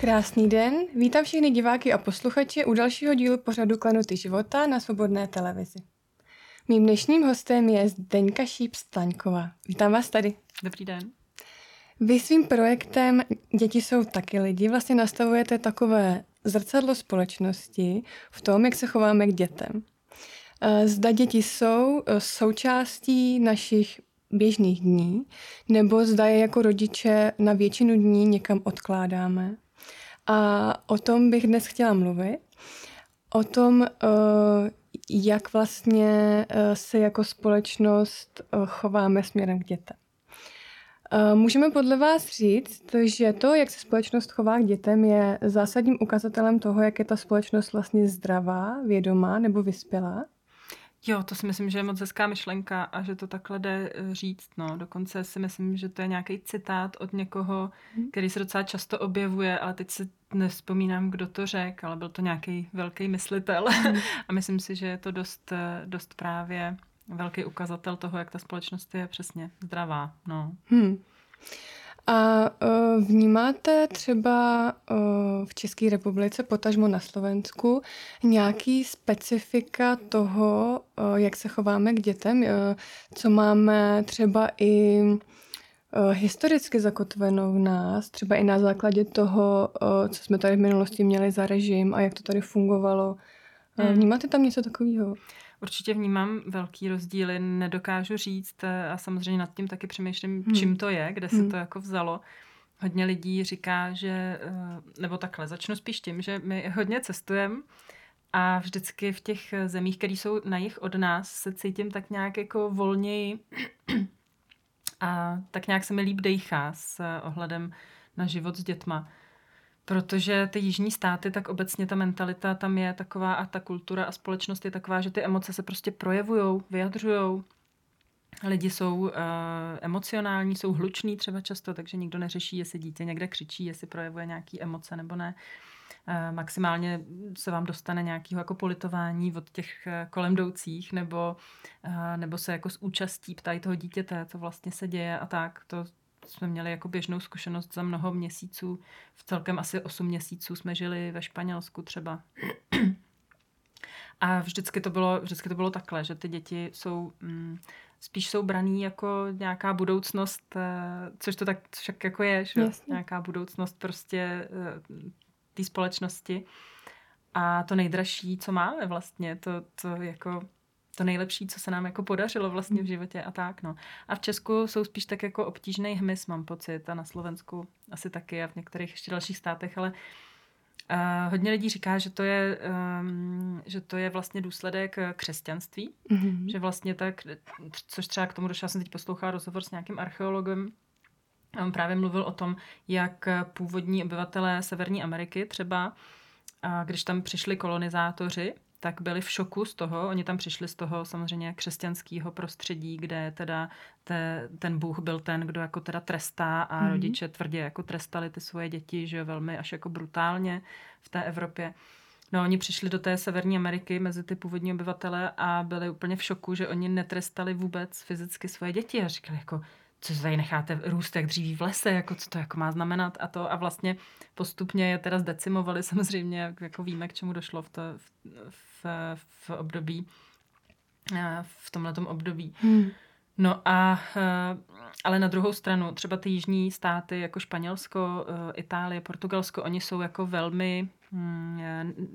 Krásný den, vítám všechny diváky a posluchače u dalšího dílu pořadu Klanuty života na Svobodné televizi. Mým dnešním hostem je Zdeňka Šíp-Staňková. Vítám vás tady. Dobrý den. Vy svým projektem Děti jsou taky lidi vlastně nastavujete takové zrcadlo společnosti v tom, jak se chováme k dětem. Eh, zda děti jsou eh, součástí našich běžných dní, nebo zda je jako rodiče na většinu dní někam odkládáme. A o tom bych dnes chtěla mluvit. O tom, eh, jak vlastně se jako společnost chováme směrem k dětem. Můžeme podle vás říct, že to, jak se společnost chová k dětem, je zásadním ukazatelem toho, jak je ta společnost vlastně zdravá, vědomá nebo vyspělá? Jo, to si myslím, že je moc hezká myšlenka a že to takhle jde eh, říct. No. Dokonce si myslím, že to je nějaký citát od někoho, hmm. který se docela často objevuje, ale teď si nespomínám, kdo to řekl, ale byl to nějaký velký myslitel. Hmm. a myslím si, že je to dost, eh, dost právě velký ukazatel toho, jak ta společnost je přesně zdravá. No. Hmm. A uh, vnímáte třeba uh, v České republice, potažmo na Slovensku, nějaký specifika toho, uh, jak se chováme k dětem, co máme třeba i historicky zakotvenou v nás, třeba i na základě toho, co jsme tady v minulosti měli za režim a jak to tady fungovalo. Hmm. Vnímáte tam něco takového? Určitě vnímám velký rozdíly, nedokážu říct a samozřejmě nad tím taky přemýšlím, hmm. čím to je, kde se hmm. to jako vzalo. Hodně lidí říká, že, eh, nebo takhle, začnu spíš tím, že my hodně cestujeme a vždycky v těch zemích, které jsou na jich od nás, se cítím tak nějak jako volněji a tak nějak se mi líp dejchá s ohledem na život s dětma. Protože ty jižní státy, tak obecně ta mentalita tam je taková a ta kultura a společnost je taková, že ty emoce se prostě projevují, vyjadřují. Lidi jsou uh, emocionální, jsou hluční třeba často, takže nikdo neřeší, jestli dítě někde křičí, jestli projevuje nějaký emoce nebo ne. Uh, maximálně se vám dostane nějakého jako politování od těch uh, kolem jdoucích, nebo, uh, nebo se jako s účastí ptají toho dítěte, co vlastně se děje a tak. To, jsme měli jako běžnou zkušenost za mnoho měsíců. V celkem asi 8 měsíců jsme žili ve Španělsku třeba. A vždycky to bylo, vždycky to bylo takhle, že ty děti jsou mm, spíš jsou braný jako nějaká budoucnost, eh, což to tak však jako je, že? nějaká budoucnost prostě eh, té společnosti. A to nejdražší, co máme vlastně, to, to jako to nejlepší, co se nám jako podařilo vlastně v životě a tak, no. A v Česku jsou spíš tak jako obtížný hmyz, mám pocit, a na Slovensku asi taky a v některých ještě dalších státech, ale Uh, hodně lidí říká, že to je, um, že to je vlastně důsledek křesťanství, mm-hmm. že vlastně tak, což třeba k tomu došla, jsem teď poslouchala rozhovor s nějakým archeologem, a on právě mluvil o tom, jak původní obyvatelé Severní Ameriky třeba, a když tam přišli kolonizátoři, tak byli v šoku z toho. Oni tam přišli z toho samozřejmě křesťanského prostředí, kde teda te, ten Bůh byl ten, kdo jako teda trestá a mm-hmm. rodiče tvrdě jako trestali ty svoje děti, že velmi až jako brutálně v té Evropě. No, oni přišli do té Severní Ameriky mezi ty původní obyvatele a byli úplně v šoku, že oni netrestali vůbec fyzicky svoje děti a říkali jako, co tady necháte růst jak dříví v lese, jako co to jako má znamenat a to a vlastně postupně je teda zdecimovali samozřejmě, jako víme, k čemu došlo v, to, v, v, v období, eh, v tomhletom období. Hmm. No a, eh, ale na druhou stranu, třeba ty jižní státy, jako Španělsko, eh, Itálie, Portugalsko, oni jsou jako velmi hm,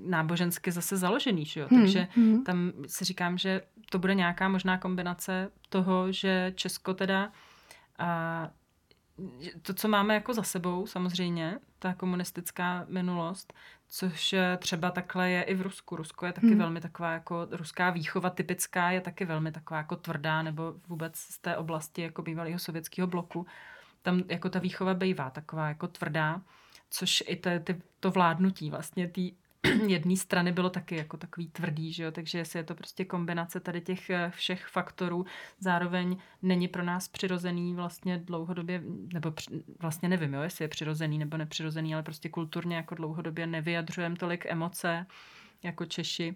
nábožensky zase založený, že jo? Hmm. takže hmm. tam si říkám, že to bude nějaká možná kombinace toho, že Česko teda a to, co máme jako za sebou, samozřejmě, ta komunistická minulost, což třeba takhle je i v Rusku. Rusko je taky hmm. velmi taková jako ruská výchova typická, je taky velmi taková jako tvrdá, nebo vůbec z té oblasti jako bývalého sovětského bloku. Tam jako ta výchova bývá taková jako tvrdá, což i to, to vládnutí vlastně té jedné strany bylo taky jako takový tvrdý, že jo? takže jestli je to prostě kombinace tady těch eh, všech faktorů, zároveň není pro nás přirozený vlastně dlouhodobě, nebo vlastně nevím, jo, jestli je přirozený nebo nepřirozený, ale prostě kulturně jako dlouhodobě nevyjadřujeme tolik emoce jako Češi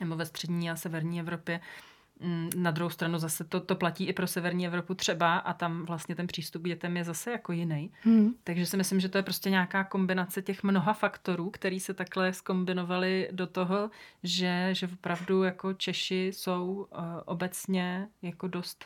nebo ve střední a severní Evropě, na druhou stranu zase to, to platí i pro severní Evropu třeba a tam vlastně ten přístup k dětem je zase jako jiný. Hmm. Takže si myslím, že to je prostě nějaká kombinace těch mnoha faktorů, který se takhle skombinovali do toho, že, že opravdu jako Češi jsou uh, obecně jako dost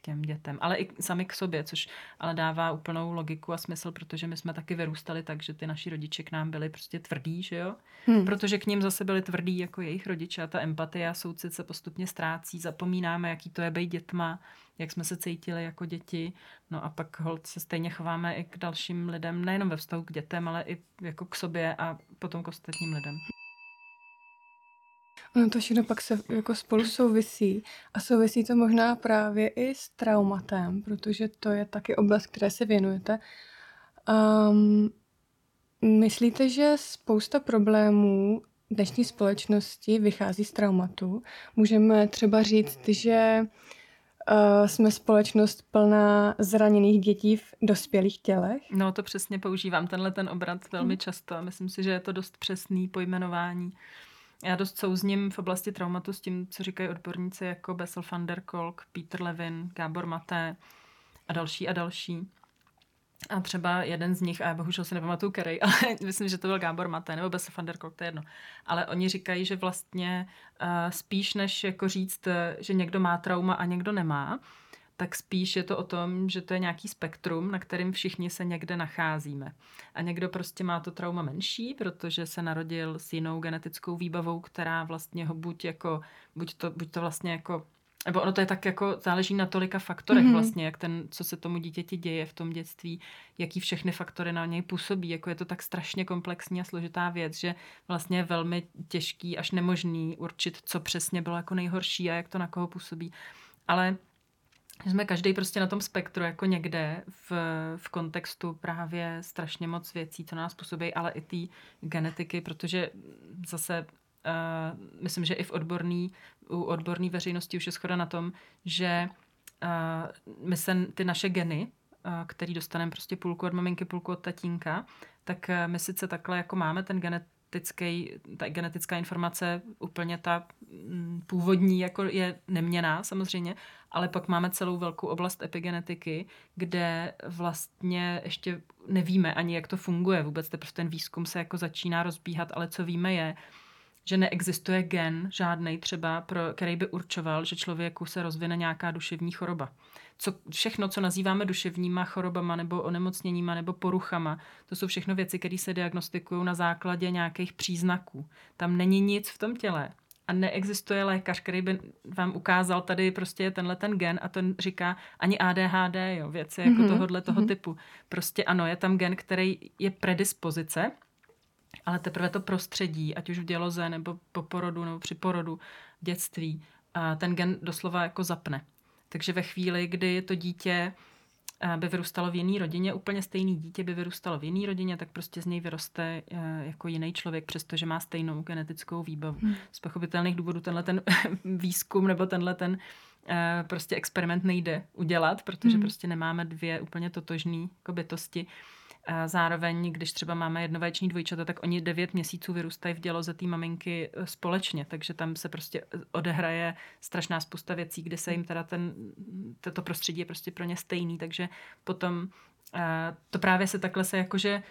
tvrdý těm dětem, ale i sami k sobě, což ale dává úplnou logiku a smysl, protože my jsme taky vyrůstali tak, že ty naši rodiče k nám byli prostě tvrdí, že jo? Hmm. Protože k ním zase byli tvrdí jako jejich rodiče a ta empatie a soucit se postupně ztrácí, zapomínáme, jaký to je být dětma, jak jsme se cítili jako děti, no a pak hold se stejně chováme i k dalším lidem, nejenom ve vztahu k dětem, ale i jako k sobě a potom k ostatním lidem. Ono to všechno pak se jako spolu souvisí. A souvisí to možná právě i s traumatem, protože to je taky oblast, které se věnujete. Um, myslíte, že spousta problémů dnešní společnosti vychází z traumatu? Můžeme třeba říct, že uh, jsme společnost plná zraněných dětí v dospělých tělech? No to přesně používám, tenhle ten obrat velmi hmm. často a myslím si, že je to dost přesný pojmenování. Já dost souzním v oblasti traumatu s tím, co říkají odborníci jako Bessel van der Kolk, Peter Levin, Gábor Maté a další a další. A třeba jeden z nich, a já bohužel si nepamatuju který, ale myslím, že to byl Gábor Maté nebo Bessel van der Kolk, to je jedno. Ale oni říkají, že vlastně uh, spíš než jako říct, že někdo má trauma a někdo nemá, tak spíš je to o tom, že to je nějaký spektrum, na kterým všichni se někde nacházíme. A někdo prostě má to trauma menší, protože se narodil s jinou genetickou výbavou, která vlastně ho buď jako, buď to, buď to vlastně jako nebo ono to je tak jako, záleží na tolika faktorech mm-hmm. vlastně, jak ten, co se tomu dítěti děje v tom dětství, jaký všechny faktory na něj působí, jako je to tak strašně komplexní a složitá věc, že vlastně je velmi těžký až nemožný určit, co přesně bylo jako nejhorší a jak to na koho působí. Ale jsme každý prostě na tom spektru jako někde v, v kontextu právě strašně moc věcí, co nás působí, ale i té genetiky, protože zase uh, myslím, že i v odborný, u odborné veřejnosti už je schoda na tom, že uh, my se ty naše geny, uh, který dostaneme prostě půlku od maminky, půlku od tatínka, tak uh, my sice takhle jako máme ten genet, genetický, ta genetická informace úplně ta mm, původní jako je neměná samozřejmě, ale pak máme celou velkou oblast epigenetiky, kde vlastně ještě nevíme ani, jak to funguje. Vůbec teprve ten výzkum se jako začíná rozbíhat, ale co víme je, že neexistuje gen žádný třeba, pro, který by určoval, že člověku se rozvine nějaká duševní choroba. Co, všechno, co nazýváme duševníma chorobama nebo onemocněníma nebo poruchama, to jsou všechno věci, které se diagnostikují na základě nějakých příznaků. Tam není nic v tom těle, a neexistuje lékař, který by vám ukázal tady prostě tenhle ten gen a ten říká ani ADHD, jo, věci jako mm-hmm. tohohle toho mm-hmm. typu. Prostě ano, je tam gen, který je predispozice, ale teprve to prostředí, ať už v děloze nebo po porodu nebo při porodu, dětství, a ten gen doslova jako zapne. Takže ve chvíli, kdy to dítě by vyrůstalo v jiné rodině, úplně stejný dítě by vyrůstalo v jiné rodině, tak prostě z něj vyroste eh, jako jiný člověk, přestože má stejnou genetickou výbavu. Hmm. Z pochopitelných důvodů tenhle ten výzkum nebo tenhle ten eh, prostě experiment nejde udělat, protože hmm. prostě nemáme dvě úplně totožné jako bytosti. A zároveň, když třeba máme jednovajční dvojčata, tak oni devět měsíců vyrůstají v děloze té maminky eh, společně, takže tam se prostě eh, odehraje strašná spousta věcí, kde se jim teda ten, toto prostředí je prostě pro ně stejný, takže potom eh, to právě se takhle se jakože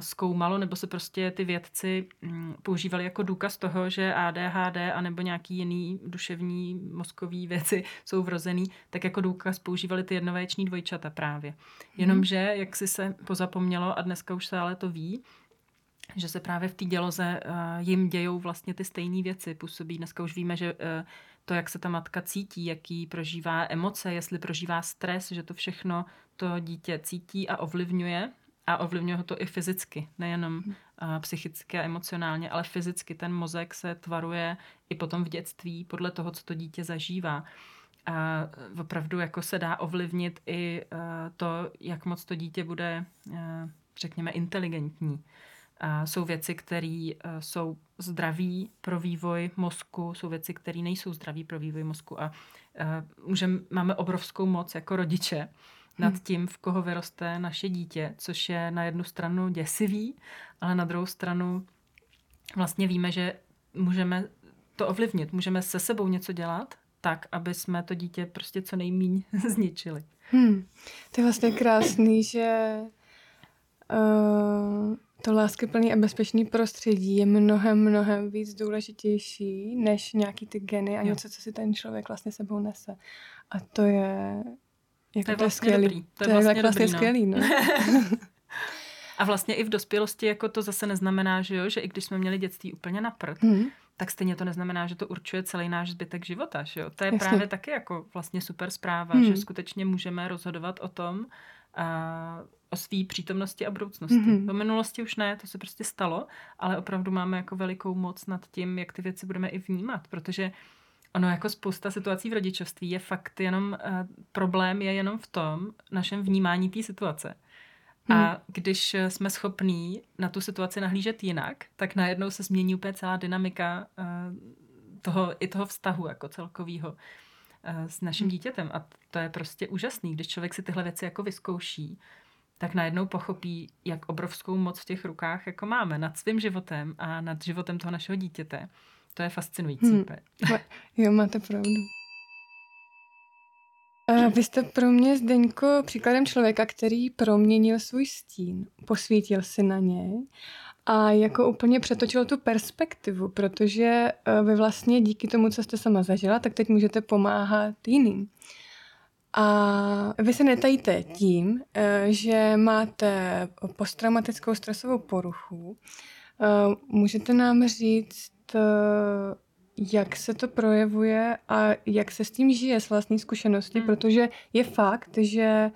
zkoumalo, nebo se prostě ty vědci mm, používali jako důkaz toho, že ADHD a nebo nějaký jiný duševní mozkový věci jsou vrozený, tak jako důkaz používali ty jednovajční dvojčata právě. Mhm. Jenomže, jak si se pozapomnělo a dneska už se ale to ví, že se právě v té děloze uh, jim dějou vlastně ty stejné věci. Působí, dneska už víme, že uh, to, jak se ta matka cítí, jaký prožívá emoce, jestli prožívá stres, že to všechno to dítě cítí a ovlivňuje a ovlivňuje ho to i fyzicky, nejenom uh, psychicky a emocionálně, ale fyzicky ten mozek se tvaruje i potom v dětství podle toho, co to dítě zažívá. A opravdu jako se dá ovlivnit i uh, to, jak moc to dítě bude, uh, řekněme, inteligentní. A jsou věci, které jsou zdraví pro vývoj mozku, jsou věci, které nejsou zdraví pro vývoj mozku a můžem, máme obrovskou moc jako rodiče nad hmm. tím, v koho vyroste naše dítě, což je na jednu stranu děsivý, ale na druhou stranu vlastně víme, že můžeme to ovlivnit, můžeme se sebou něco dělat tak, aby jsme to dítě prostě co nejmíň zničili. Hmm. To je vlastně krásný, že uh, to láskyplný a bezpečný prostředí je mnohem, mnohem víc důležitější než nějaký ty geny a jo. něco, co si ten člověk vlastně sebou nese. A to je jako to je vlastně skvělý. Dobrý. To je, to je vlastně, vlastně dobrý, no. skvělý, no. a vlastně i v dospělosti jako to zase neznamená, že jo, že i když jsme měli dětství úplně na prd, hmm tak stejně to neznamená, že to určuje celý náš zbytek života. Že jo? To je Jasně. právě taky jako vlastně super zpráva, hmm. že skutečně můžeme rozhodovat o tom, a, o své přítomnosti a budoucnosti. Mm-hmm. Do minulosti už ne, to se prostě stalo, ale opravdu máme jako velikou moc nad tím, jak ty věci budeme i vnímat, protože ono jako spousta situací v rodičovství je fakt jenom, uh, problém je jenom v tom našem vnímání té situace. Hmm. A když jsme schopní na tu situaci nahlížet jinak, tak najednou se změní úplně celá dynamika uh, toho, i toho vztahu jako celkového uh, s naším hmm. dítětem. A to je prostě úžasný, když člověk si tyhle věci jako vyzkouší, tak najednou pochopí, jak obrovskou moc v těch rukách jako máme nad svým životem a nad životem toho našeho dítěte. To je fascinující. Hmm. Jo, máte pravdu. A vy jste pro mě, Zdeňko, příkladem člověka, který proměnil svůj stín, posvítil si na něj a jako úplně přetočil tu perspektivu, protože e, vy vlastně díky tomu, co jste sama zažila, tak teď můžete pomáhat jiným. A vy se netajíte tím, e, že máte posttraumatickou stresovou poruchu. E, můžete nám říct, jak se to projevuje a jak se s tím žije z vlastní zkušenosti, hmm. protože je fakt, že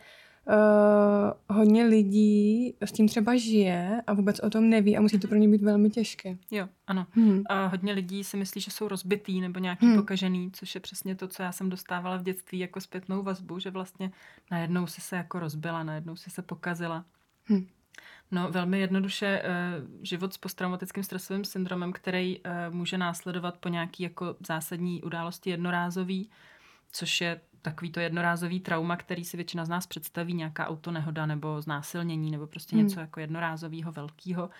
uh, hodně lidí s tím třeba žije a vůbec o tom neví a musí to pro ně být velmi těžké. Jo, ano. Hmm. A hodně lidí si myslí, že jsou rozbitý nebo nějaký hmm. pokažený, což je přesně to, co já jsem dostávala v dětství jako zpětnou vazbu, že vlastně najednou si se jako rozbila, najednou si se pokazila. Hmm. No, velmi jednoduše eh, život s posttraumatickým stresovým syndromem, který eh, může následovat po nějaký jako zásadní události jednorázový, což je takový to jednorázový trauma, který si většina z nás představí, nějaká autonehoda nebo znásilnění nebo prostě hmm. něco jako jednorázového, velkého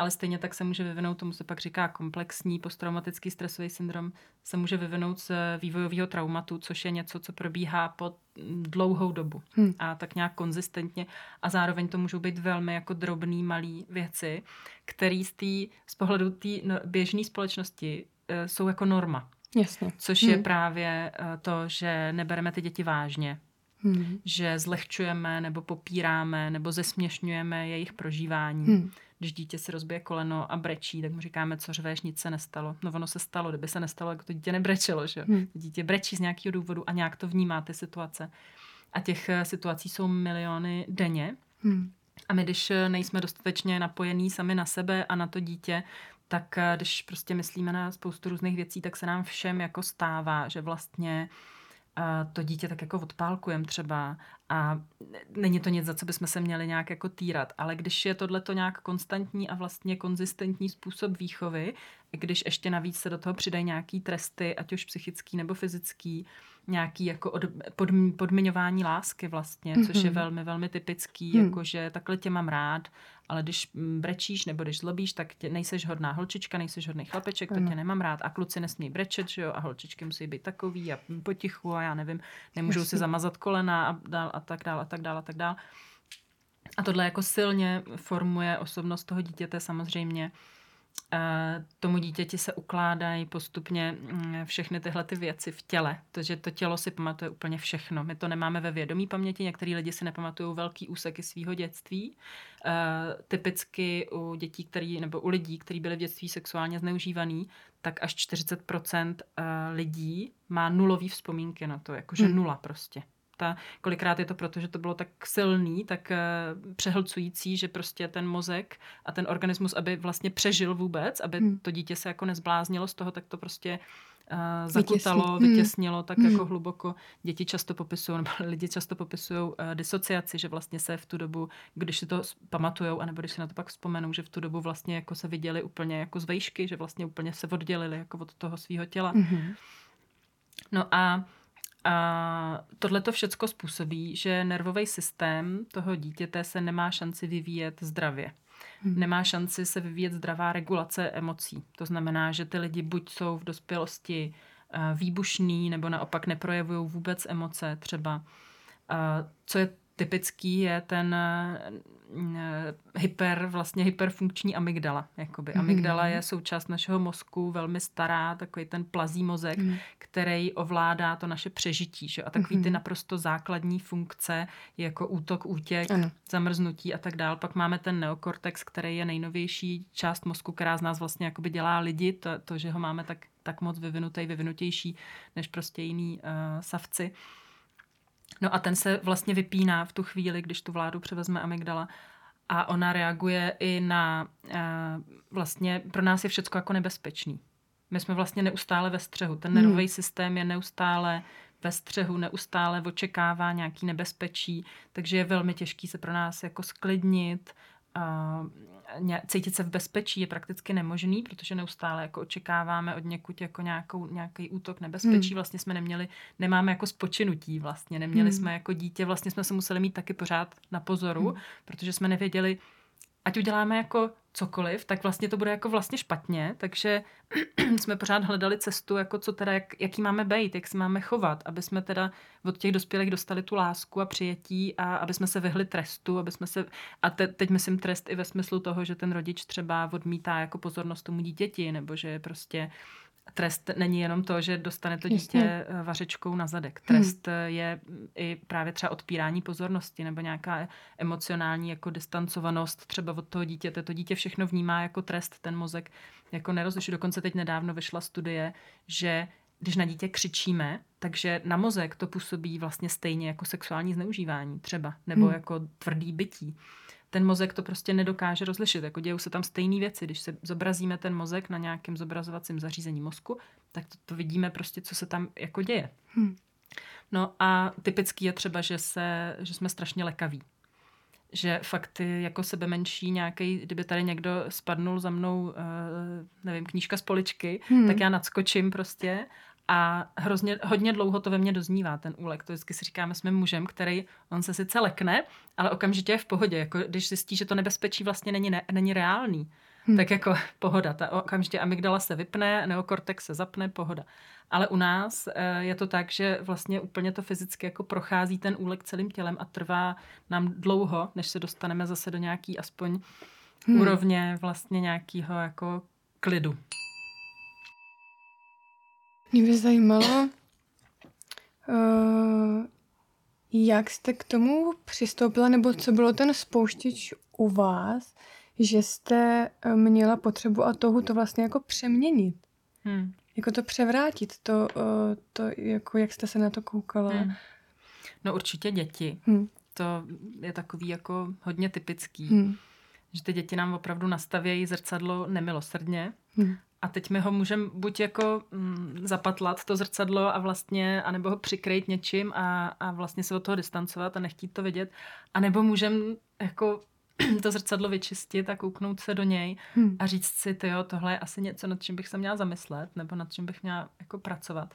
ale stejně tak se může vyvinout, tomu se pak říká komplexní posttraumatický stresový syndrom, se může vyvinout z vývojového traumatu, což je něco, co probíhá po dlouhou dobu hmm. a tak nějak konzistentně a zároveň to můžou být velmi jako drobný, malý věci, které z, tý, z pohledu té no, běžné společnosti uh, jsou jako norma. Jasně. Což hmm. je právě uh, to, že nebereme ty děti vážně, Hmm. Že zlehčujeme nebo popíráme nebo zesměšňujeme jejich prožívání. Hmm když dítě si rozbije koleno a brečí, tak mu říkáme, co řveš, nic se nestalo. No ono se stalo, kdyby se nestalo, jako to dítě nebrečelo, že hmm. Dítě brečí z nějakého důvodu a nějak to vnímá ty situace. A těch eh, situací jsou miliony denně. Hmm. A my, když eh, nejsme dostatečně napojení sami na sebe a na to dítě, tak eh, když prostě myslíme na spoustu různých věcí, tak se nám všem jako stává, že vlastně uh, to dítě tak jako odpálkujem třeba a není to nic, za co bychom se měli nějak jako týrat, ale když je tohle to nějak konstantní a vlastně konzistentní způsob výchovy, když ještě navíc se do toho přidají nějaký tresty, ať už psychický nebo fyzický, nějaký jako od, pod, podmiňování lásky vlastně, mm-hmm. což je mhm. velmi, velmi typický, mm. jako že takhle tě mám rád, ale když brečíš nebo když zlobíš, tak tě, nejseš hodná holčička, nejseš hodný chlapeček, to tě nemám rád a kluci nesmí brečet, že jo, a holčičky musí být takový a potichu a já nevím, nemůžou si zamazat kolena a, dál, a tak dál a tak dál a tak dál. A tohle jako silně formuje osobnost toho dítěte samozřejmě tomu dítěti se ukládají postupně mm, všechny tyhle ty věci v těle, protože to tělo si pamatuje úplně všechno. My to nemáme ve vědomí paměti, některý lidi si nepamatují velký úseky svého dětství. Typicky u dětí, který, nebo u lidí, kteří byli v dětství sexuálně zneužívaný, tak až 40% lidí má nulový vzpomínky na to, jakože hmm. nula prostě ta, kolikrát je to proto, že to bylo tak silný, tak uh, přehlcující, že prostě ten mozek a ten organismus, aby vlastně přežil vůbec, aby hmm. to dítě se jako nezbláznilo z toho, tak to prostě uh, zakutalo, Vytěsni. vytěsnilo hmm. tak hmm. jako hluboko. Děti často popisují, nebo lidi často popisují uh, disociaci, že vlastně se v tu dobu, když si to pamatujou, anebo když si na to pak vzpomenou, že v tu dobu vlastně jako se viděli úplně jako z vejšky, že vlastně úplně se oddělili jako od toho svého těla. Hmm. No a a tohle to všecko způsobí, že nervový systém toho dítěte se nemá šanci vyvíjet zdravě. Hmm. Nemá šanci se vyvíjet zdravá regulace emocí. To znamená, že ty lidi buď jsou v dospělosti výbušný nebo naopak neprojevují vůbec emoce třeba. Co je typický je ten Eh, hyper, vlastně hyperfunkční amygdala. Jakoby. Mhm. Amygdala je součást našeho mozku, velmi stará, takový ten plazí mozek, mm. který ovládá to naše přežití. Že? A takový ty mhm. naprosto základní funkce, jako útok, útěk, ano. zamrznutí a tak dál. Pak máme ten neokortex, který je nejnovější část mozku, která z nás vlastně jakoby dělá lidi, to, to že ho máme tak, tak moc vyvinutý, vyvinutější než prostě jiný uh, savci. No a ten se vlastně vypíná v tu chvíli, když tu vládu převezme amygdala a ona reaguje i na, uh, vlastně pro nás je všechno jako nebezpečný. My jsme vlastně neustále ve střehu. Ten nervový hmm. systém je neustále ve střehu, neustále očekává nějaký nebezpečí, takže je velmi těžký se pro nás jako sklidnit, cítit se v bezpečí je prakticky nemožný, protože neustále jako očekáváme od někud jako nějakou, nějaký útok nebezpečí. Hmm. Vlastně jsme neměli, nemáme jako spočinutí vlastně, neměli hmm. jsme jako dítě, vlastně jsme se museli mít taky pořád na pozoru, hmm. protože jsme nevěděli, ať uděláme jako cokoliv, tak vlastně to bude jako vlastně špatně, takže jsme pořád hledali cestu, jako co teda, jak, jaký máme být, jak se máme chovat, aby jsme teda od těch dospělých dostali tu lásku a přijetí a aby jsme se vyhli trestu, aby jsme se, a te, teď myslím trest i ve smyslu toho, že ten rodič třeba odmítá jako pozornost tomu dítěti, nebo že prostě trest není jenom to, že dostane to dítě Jasně. Eh, vařečkou na zadek. Trest hmm. je i právě třeba odpírání pozornosti nebo nějaká emocionální jako distancovanost třeba od toho dítěte. To dítě všechno vnímá jako trest, ten mozek jako nerozlišuje. Dokonce teď nedávno vyšla studie, že když na dítě křičíme, takže na mozek to působí vlastně stejně jako sexuální zneužívání třeba, nebo hmm. jako tvrdý bytí ten mozek to prostě nedokáže rozlišit. Jako dějou se tam stejné věci. Když se zobrazíme ten mozek na nějakém zobrazovacím zařízení mozku, tak to, to vidíme prostě, co se tam jako děje. Hmm. No a typický je třeba, že, se, že jsme strašně lekaví. Že fakt ty jako sebe menší nějaký, kdyby tady někdo spadnul za mnou, uh, nevím, knížka z poličky, hmm. tak já nadskočím prostě a hrozně, hodně dlouho to ve mně doznívá, ten úlek. To vždycky si říkáme, jsme mužem, který, on se sice lekne, ale okamžitě je v pohodě. Jako když zjistí, že to nebezpečí vlastně není, ne, není reálný, hmm. tak jako pohoda. Ta okamžitě amygdala se vypne, neokortex se zapne, pohoda. Ale u nás e, je to tak, že vlastně úplně to fyzicky jako prochází ten úlek celým tělem a trvá nám dlouho, než se dostaneme zase do nějaký aspoň hmm. úrovně vlastně nějakého jako klidu. Mě by zajímalo, uh, jak jste k tomu přistoupila, nebo co bylo ten spouštěč u vás, že jste eh, měla potřebu a touhu to vlastně jako přeměnit. Hmm. Jako to převrátit, to, uh, to jako jak jste se na to koukala. Hmm. No určitě děti. Hmm. To je takový jako hodně typický. Hmm. Že ty děti nám opravdu nastavějí zrcadlo nemilosrdně hmm a teď my ho můžeme buď jako mm, zapatlat to zrcadlo a vlastně, anebo ho přikrýt něčím a, a vlastně se od toho distancovat a nechtít to vidět, anebo můžeme jako to zrcadlo vyčistit a kouknout se do něj hmm. a říct si, ty jo, tohle je asi něco, nad čím bych se měla zamyslet, nebo nad čím bych měla jako pracovat.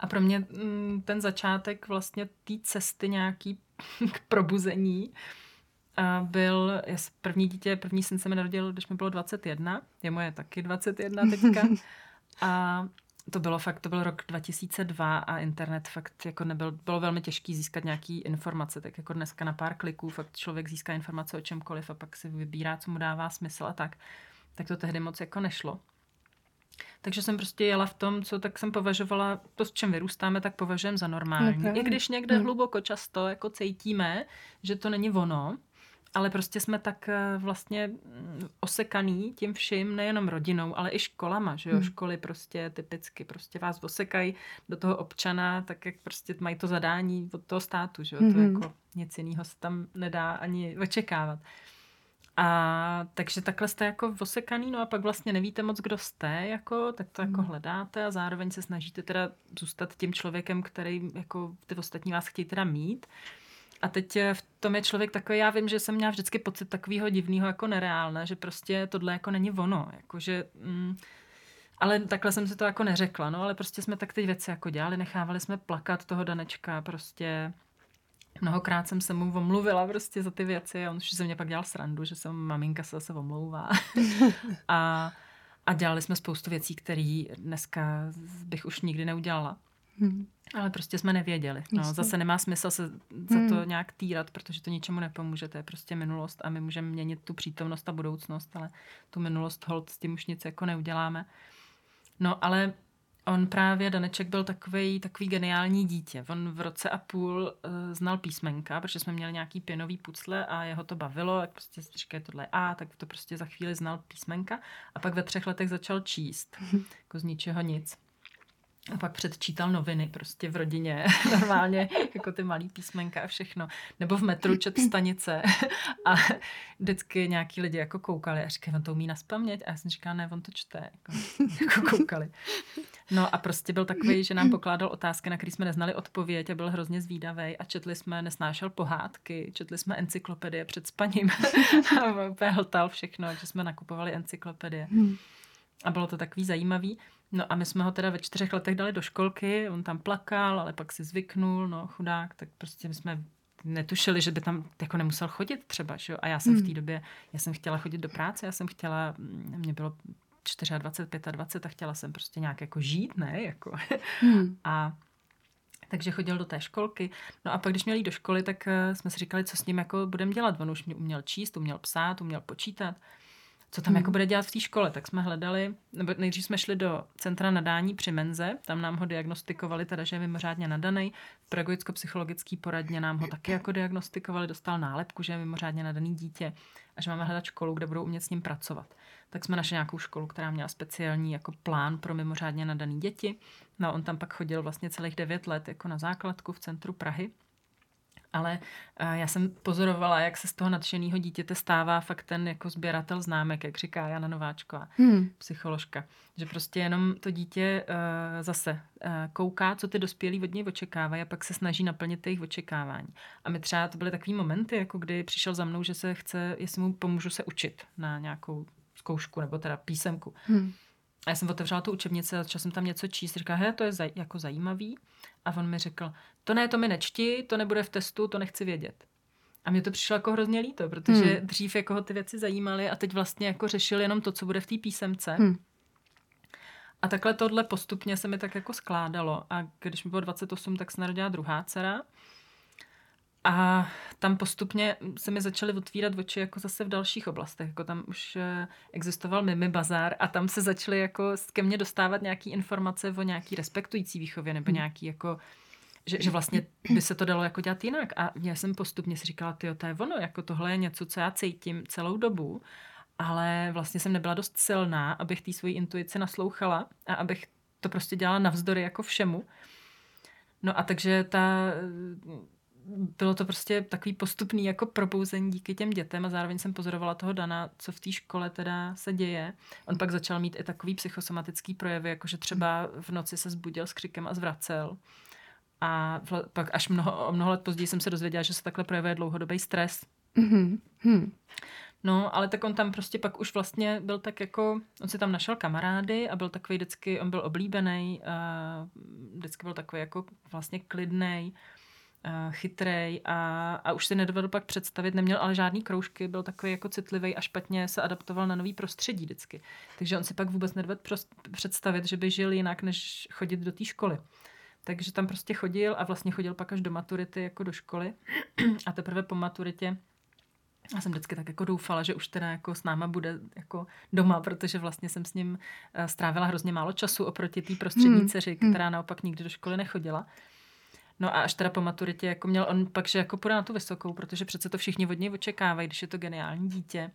A pro mě mm, ten začátek vlastně té cesty nějaký k probuzení a byl, první dítě, první syn se mi narodil, když mi bylo 21, je moje taky 21 teďka. A to bylo fakt, to byl rok 2002 a internet fakt jako nebyl, bylo velmi těžké získat nějaký informace, tak jako dneska na pár kliků fakt člověk získá informace o čemkoliv a pak si vybírá, co mu dává smysl a tak. Tak to tehdy moc jako nešlo. Takže jsem prostě jela v tom, co tak jsem považovala, to, s čem vyrůstáme, tak považujeme za normální. No, I když někde hmm. hluboko často jako cítíme, že to není ono, ale prostě jsme tak eh, vlastně mm, osekaný tím vším, nejenom rodinou, ale i školama, že jo, hmm. školy prostě typicky prostě vás osekají do toho občana, tak jak prostě mají to zadání od toho státu, že jo, hmm. to jako nic jiného se tam nedá ani očekávat. A takže takhle jste jako osekaný, no a pak vlastně nevíte moc, kdo jste, jako, tak to jako hmm. hledáte a zároveň se snažíte teda zůstat tím člověkem, který jako ty ostatní vás chtějí teda mít. A teď eh, v tom je člověk takový, já vím, že jsem měla vždycky pocit takového divného jako nereálné, že prostě tohle jako není ono, jako že... Mm, ale takhle jsem si to jako neřekla, no ale prostě jsme tak ty věci jako dělali, nechávali jsme plakat toho Danečka, prostě mnohokrát jsem se mu omluvila prostě za ty věci a on už se mě pak dělal srandu, že jsem maminka se zase omlouvá. a A dělali jsme spoustu věcí, které dneska bych už nikdy neudělala. Hmm. Ale prostě jsme nevěděli. No, zase nemá smysl se za to hmm. nějak týrat, protože to ničemu nepomůže. To je prostě minulost a my můžeme měnit tu přítomnost a budoucnost, ale tu minulost hold s tím už nic jako neuděláme. No ale on právě, Daneček byl takový takový geniální dítě. On v roce a půl uh, znal písmenka, protože jsme měli nějaký pěnový pucle a jeho to bavilo, jak prostě říká, tohle A, tak to prostě za chvíli znal písmenka a pak ve třech letech začal číst, jako z ničeho nic. A pak předčítal noviny prostě v rodině, normálně, jako ty malý písmenka a všechno. Nebo v metru čet stanice a vždycky nějaký lidi jako koukali a říkali, on to umí naspamět. A já jsem říkala, ne, on to čte. Jako, jako koukali. No a prostě byl takový, že nám pokládal otázky, na které jsme neznali odpověď a byl hrozně zvídavý a četli jsme, nesnášel pohádky, četli jsme encyklopedie před spaním a úplně hltal všechno, že jsme nakupovali encyklopedie. Hmm. A bylo to takový zajímavý. No a my jsme ho teda ve čtyřech letech dali do školky, on tam plakal, ale pak si zvyknul, no chudák, tak prostě my jsme netušili, že by tam jako nemusel chodit třeba, že? A já jsem hmm. v té době, já jsem chtěla chodit do práce, já jsem chtěla, mě bylo 24, 25 a chtěla jsem prostě nějak jako žít, ne? Jako. Hmm. A takže chodil do té školky. No a pak, když měl jít do školy, tak eh, jsme si říkali, co s ním jako budeme dělat. On už uměl číst, uměl psát, uměl počítat co tam hmm. jako bude dělat v té škole, tak jsme hledali, nebo nejdřív jsme šli do centra nadání při Menze, tam nám ho diagnostikovali, teda, že je mimořádně nadaný. V pedagogicko-psychologický poradně nám ho taky jako diagnostikovali, dostal nálepku, že je mimořádně nadaný dítě a že máme hledat školu, kde budou umět s ním pracovat. Tak jsme našli nějakou školu, která měla speciální jako plán pro mimořádně nadaný děti. No on tam pak chodil vlastně celých devět let jako na základku v centru Prahy ale uh, já jsem pozorovala, jak se z toho nadšeného dítěte stává fakt ten jako sběratel známek, jak říká Jana Nováčková, hmm. psycholožka. Že prostě jenom to dítě uh, zase uh, kouká, co ty dospělí od něj očekávají a pak se snaží naplnit jejich očekávání. A my třeba to byly takové momenty, jako kdy přišel za mnou, že se chce, jestli mu pomůžu se učit na nějakou zkoušku nebo teda písemku. Hmm. A já jsem otevřela tu učebnici a začala jsem tam něco číst. Říká, he, to je zaj- jako zajímavý. A on mi řekl, to ne, to mi nečti, to nebude v testu, to nechci vědět. A mě to přišlo jako hrozně líto, protože hmm. dřív jako ho ty věci zajímaly a teď vlastně jako řešil jenom to, co bude v té písemce. Hmm. A takhle tohle postupně se mi tak jako skládalo. A když mi bylo 28, tak se narodila druhá dcera. A tam postupně se mi začaly otvírat oči jako zase v dalších oblastech. Jako tam už eh, existoval Mimi Bazar a tam se začaly jako ke mně dostávat nějaké informace o nějaký respektující výchově nebo hmm. nějaký jako že, že vlastně by se to dalo jako dělat jinak. A já jsem postupně si říkala, ty to je ono, jako tohle je něco, co já cítím celou dobu, ale vlastně jsem nebyla dost silná, abych té svoji intuici naslouchala a abych to prostě dělala navzdory jako všemu. No a takže ta bylo to prostě takový postupný jako probouzení díky těm dětem a zároveň jsem pozorovala toho Dana, co v té škole teda se děje. On pak začal mít i takový psychosomatický projevy, jako že třeba v noci se zbudil s křikem a zvracel. A pak až mnoho, o mnoho let později jsem se dozvěděla, že se takhle projevuje dlouhodobý stres. Mm-hmm. No, ale tak on tam prostě pak už vlastně byl tak jako, on si tam našel kamarády a byl takový vždycky, on byl oblíbený, vždycky byl takový jako vlastně klidnej uh, chytrej a, a už si nedovedl pak představit, neměl ale žádný kroužky, byl takový jako citlivý a špatně se adaptoval na nový prostředí vždycky. Takže on si pak vůbec nedovedl představit, že by žil jinak, než chodit do té školy. Takže tam prostě chodil a vlastně chodil pak až do maturity jako do školy a teprve po maturitě já jsem vždycky tak jako doufala, že už teda jako s náma bude jako doma, protože vlastně jsem s ním eh, strávila hrozně málo času oproti té prostřední hmm. dceři, hmm. která naopak nikdy do školy nechodila. No a až teda po maturitě jako měl on pak, že jako půjde na tu vysokou, protože přece to všichni od něj očekávají, když je to geniální dítě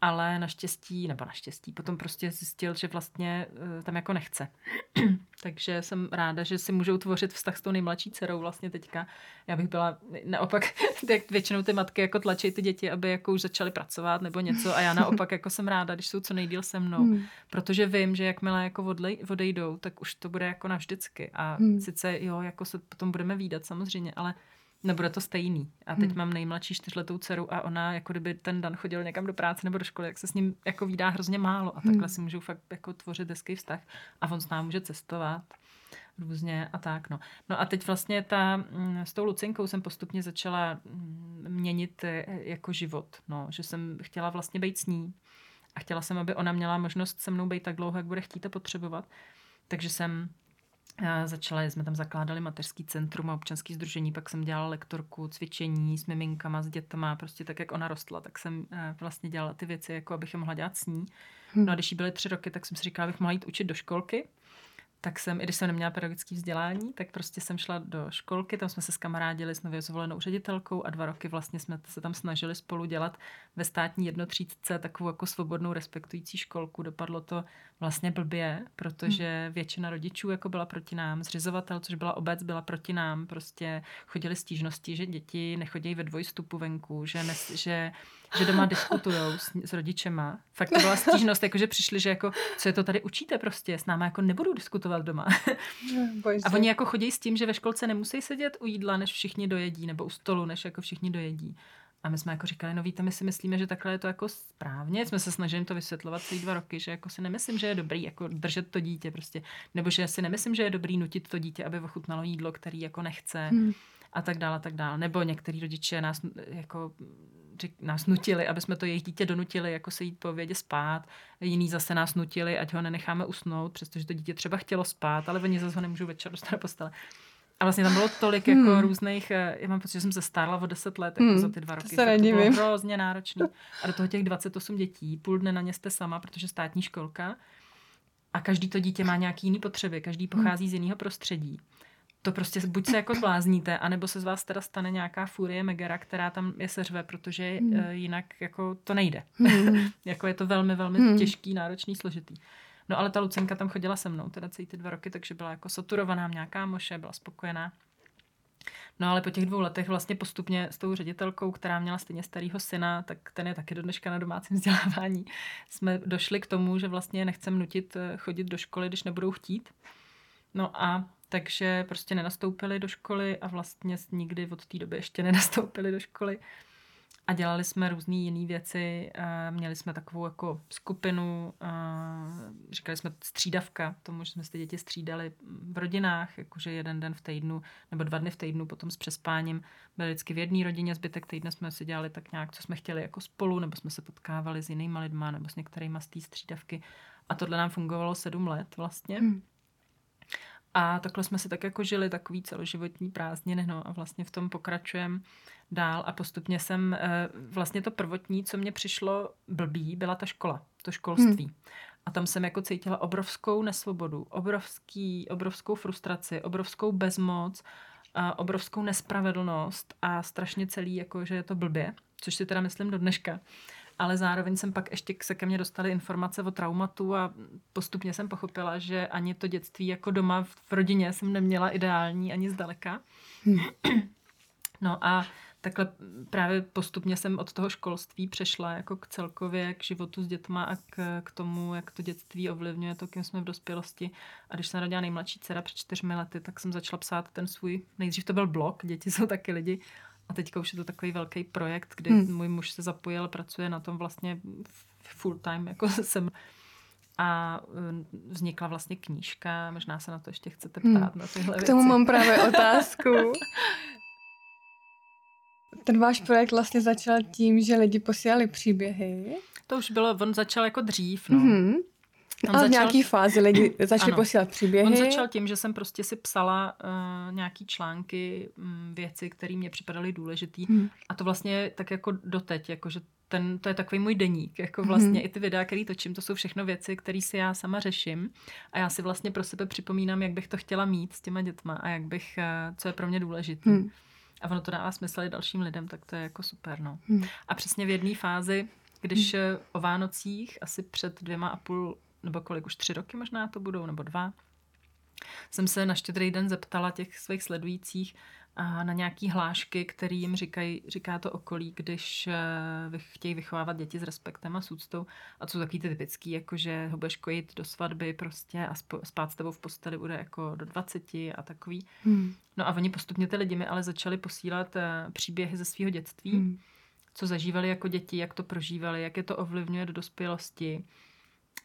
ale naštěstí, nebo naštěstí, potom prostě zjistil, že vlastně uh, tam jako nechce. Takže jsem ráda, že si můžou tvořit vztah s tou nejmladší dcerou vlastně teďka. Já bych byla naopak, jak většinou ty matky jako tlačí ty děti, aby jako už začaly pracovat nebo něco a já naopak jako jsem ráda, když jsou co nejdíl se mnou, hmm. protože vím, že jakmile jako odlej, odejdou, tak už to bude jako navždycky a hmm. sice jo, jako se potom budeme výdat samozřejmě, ale nebude to stejný. A teď hmm. mám nejmladší čtyřletou dceru a ona, jako kdyby ten dan chodil někam do práce nebo do školy, jak se s ním jako výdá hrozně málo. A takhle hmm. si můžou fakt jako tvořit hezký vztah. A on s námi může cestovat různě a tak. No. no a teď vlastně ta, mm, s tou Lucinkou jsem postupně začala mm, měnit e, jako život. No, že jsem chtěla vlastně být s ní a chtěla jsem, aby ona měla možnost se mnou být tak dlouho, jak bude chtít a potřebovat. Takže jsem Začala, jsme tam zakládali mateřský centrum a občanský združení, pak jsem dělala lektorku, cvičení s miminkama, s dětma, prostě tak, jak ona rostla, tak jsem eh, vlastně dělala ty věci, jako abych je mohla dělat s ní. No a když jí byly tři roky, tak jsem si říkala, abych mohla jít učit do školky tak jsem, i když jsem neměla pedagogické vzdělání, tak prostě jsem šla do školky, tam jsme se s kamarádili s nově zvolenou ředitelkou a dva roky vlastně jsme se tam snažili spolu dělat ve státní jednotřídce takovou jako svobodnou respektující školku. Dopadlo to vlastně blbě, protože hmm. většina rodičů jako byla proti nám, zřizovatel, což byla obec, byla proti nám, prostě chodili stížnosti, že děti nechodí ve dvojstupu venku, že, nes, že že doma diskutují s, s rodičema. Fakt to byla stížnost, jako že přišli, že jako, co je to tady učíte prostě, s náma jako nebudou diskutovat doma. a oni jako chodí s tím, že ve školce nemusí sedět u jídla, než všichni dojedí, nebo u stolu, než jako všichni dojedí. A my jsme jako říkali, no víte, my si myslíme, že takhle je to jako správně. Jsme se snažili to vysvětlovat celý dva roky, že jako si nemyslím, že je dobrý jako držet to dítě prostě. Nebo že si nemyslím, že je dobrý nutit to dítě, aby ochutnalo jídlo, který jako nechce. Hmm. A tak dále, a tak dále. Nebo některý rodiče nás jako nás nutili, aby jsme to jejich dítě donutili, jako se jít po vědě spát. Jiný zase nás nutili, ať ho nenecháme usnout, přestože to dítě třeba chtělo spát, ale oni zase ho nemůžou večer dostat do postele. A vlastně tam bylo tolik jako hmm. různých, eh, já mám pocit, že jsem se stárla o 10 let jako hmm. za ty dva roky. To, se to bylo hrozně náročný. A do toho těch 28 dětí, půl dne na ně jste sama, protože státní školka. A každý to dítě má nějaký jiný potřeby, každý pochází hmm. z jiného prostředí to prostě buď se jako zblázníte, anebo se z vás teda stane nějaká furie megera, která tam je seřve, protože hmm. uh, jinak jako to nejde. Hmm. jako je to velmi, velmi hmm. těžký, náročný, složitý. No ale ta Lucenka tam chodila se mnou, teda celý ty dva roky, takže byla jako saturovaná, nějaká moše, byla spokojená. No ale po těch dvou letech vlastně postupně s tou ředitelkou, která měla stejně starého syna, tak ten je taky do dneška na domácím vzdělávání, jsme došli k tomu, že vlastně nechcem nutit eh, chodit do školy, když nebudou chtít. No a takže prostě nenastoupili do školy a vlastně nikdy od té doby ještě nenastoupili do školy. A dělali jsme různé jiné věci. Měli jsme takovou jako skupinu, říkali jsme střídavka, tomu, že jsme si ty děti střídali v rodinách, jakože jeden den v týdnu nebo dva dny v týdnu potom s přespáním. Byli vždycky v jedné rodině, zbytek týdne jsme si dělali tak nějak, co jsme chtěli jako spolu, nebo jsme se potkávali s jinýma lidma, nebo s některými z té střídavky. A tohle nám fungovalo sedm let vlastně. Hmm. A takhle jsme si tak jako žili takový celoživotní prázdniny, no a vlastně v tom pokračujeme dál a postupně jsem, eh, vlastně to prvotní, co mě přišlo blbý, byla ta škola, to školství. Hmm. A tam jsem jako cítila obrovskou nesvobodu, obrovský, obrovskou frustraci, obrovskou bezmoc, a obrovskou nespravedlnost a strašně celý, jako, že je to blbě, což si teda myslím do dneška ale zároveň jsem pak ještě se ke mně dostaly informace o traumatu a postupně jsem pochopila, že ani to dětství jako doma v rodině jsem neměla ideální ani zdaleka. Hmm. No a takhle právě postupně jsem od toho školství přešla jako k celkově k životu s dětma a k, k tomu, jak to dětství ovlivňuje to, kým jsme v dospělosti. A když se narodila nejmladší dcera před čtyřmi lety, tak jsem začala psát ten svůj, nejdřív to byl blog, děti jsou taky lidi, a teďka už je to takový velký projekt, kdy hmm. můj muž se zapojil, pracuje na tom vlastně full time, jako jsem a e, vznikla vlastně knížka, možná se na to ještě chcete hmm. ptát hmm. na tyhle K tomu věci. mám právě otázku. Ten váš projekt vlastně začal tím, že lidi posílali příběhy. To už bylo, on začal jako dřív, no. Mm-hmm. On a začal... v nějaký fázi lidi začali ano. posílat příběhy. On začal tím, že jsem prostě si psala uh, nějaký články, um, věci, které mě připadaly důležitý. Hmm. A to vlastně tak jako doteď, jako že ten, to je takový můj deník, jako vlastně hmm. i ty videa, které točím, to jsou všechno věci, které si já sama řeším a já si vlastně pro sebe připomínám, jak bych to chtěla mít s těma dětma a jak bych, uh, co je pro mě důležité. Hmm. A ono to dává smysl i dalším lidem, tak to je jako super, no. Hmm. A přesně v jedné fázi, když hmm. o Vánocích asi před dvěma a půl nebo kolik už tři roky možná to budou, nebo dva, jsem se na štědrý den zeptala těch svých sledujících a na nějaký hlášky, který jim říkají, říká to okolí, když uh, chtějí vychovávat děti s respektem a s úctou. A co takový ty typický, jako že ho budeš kojit do svatby prostě a spát s tebou v posteli bude jako do 20 a takový. Hmm. No a oni postupně ty lidi mi ale začali posílat uh, příběhy ze svého dětství, hmm. co zažívali jako děti, jak to prožívali, jak je to ovlivňuje do dospělosti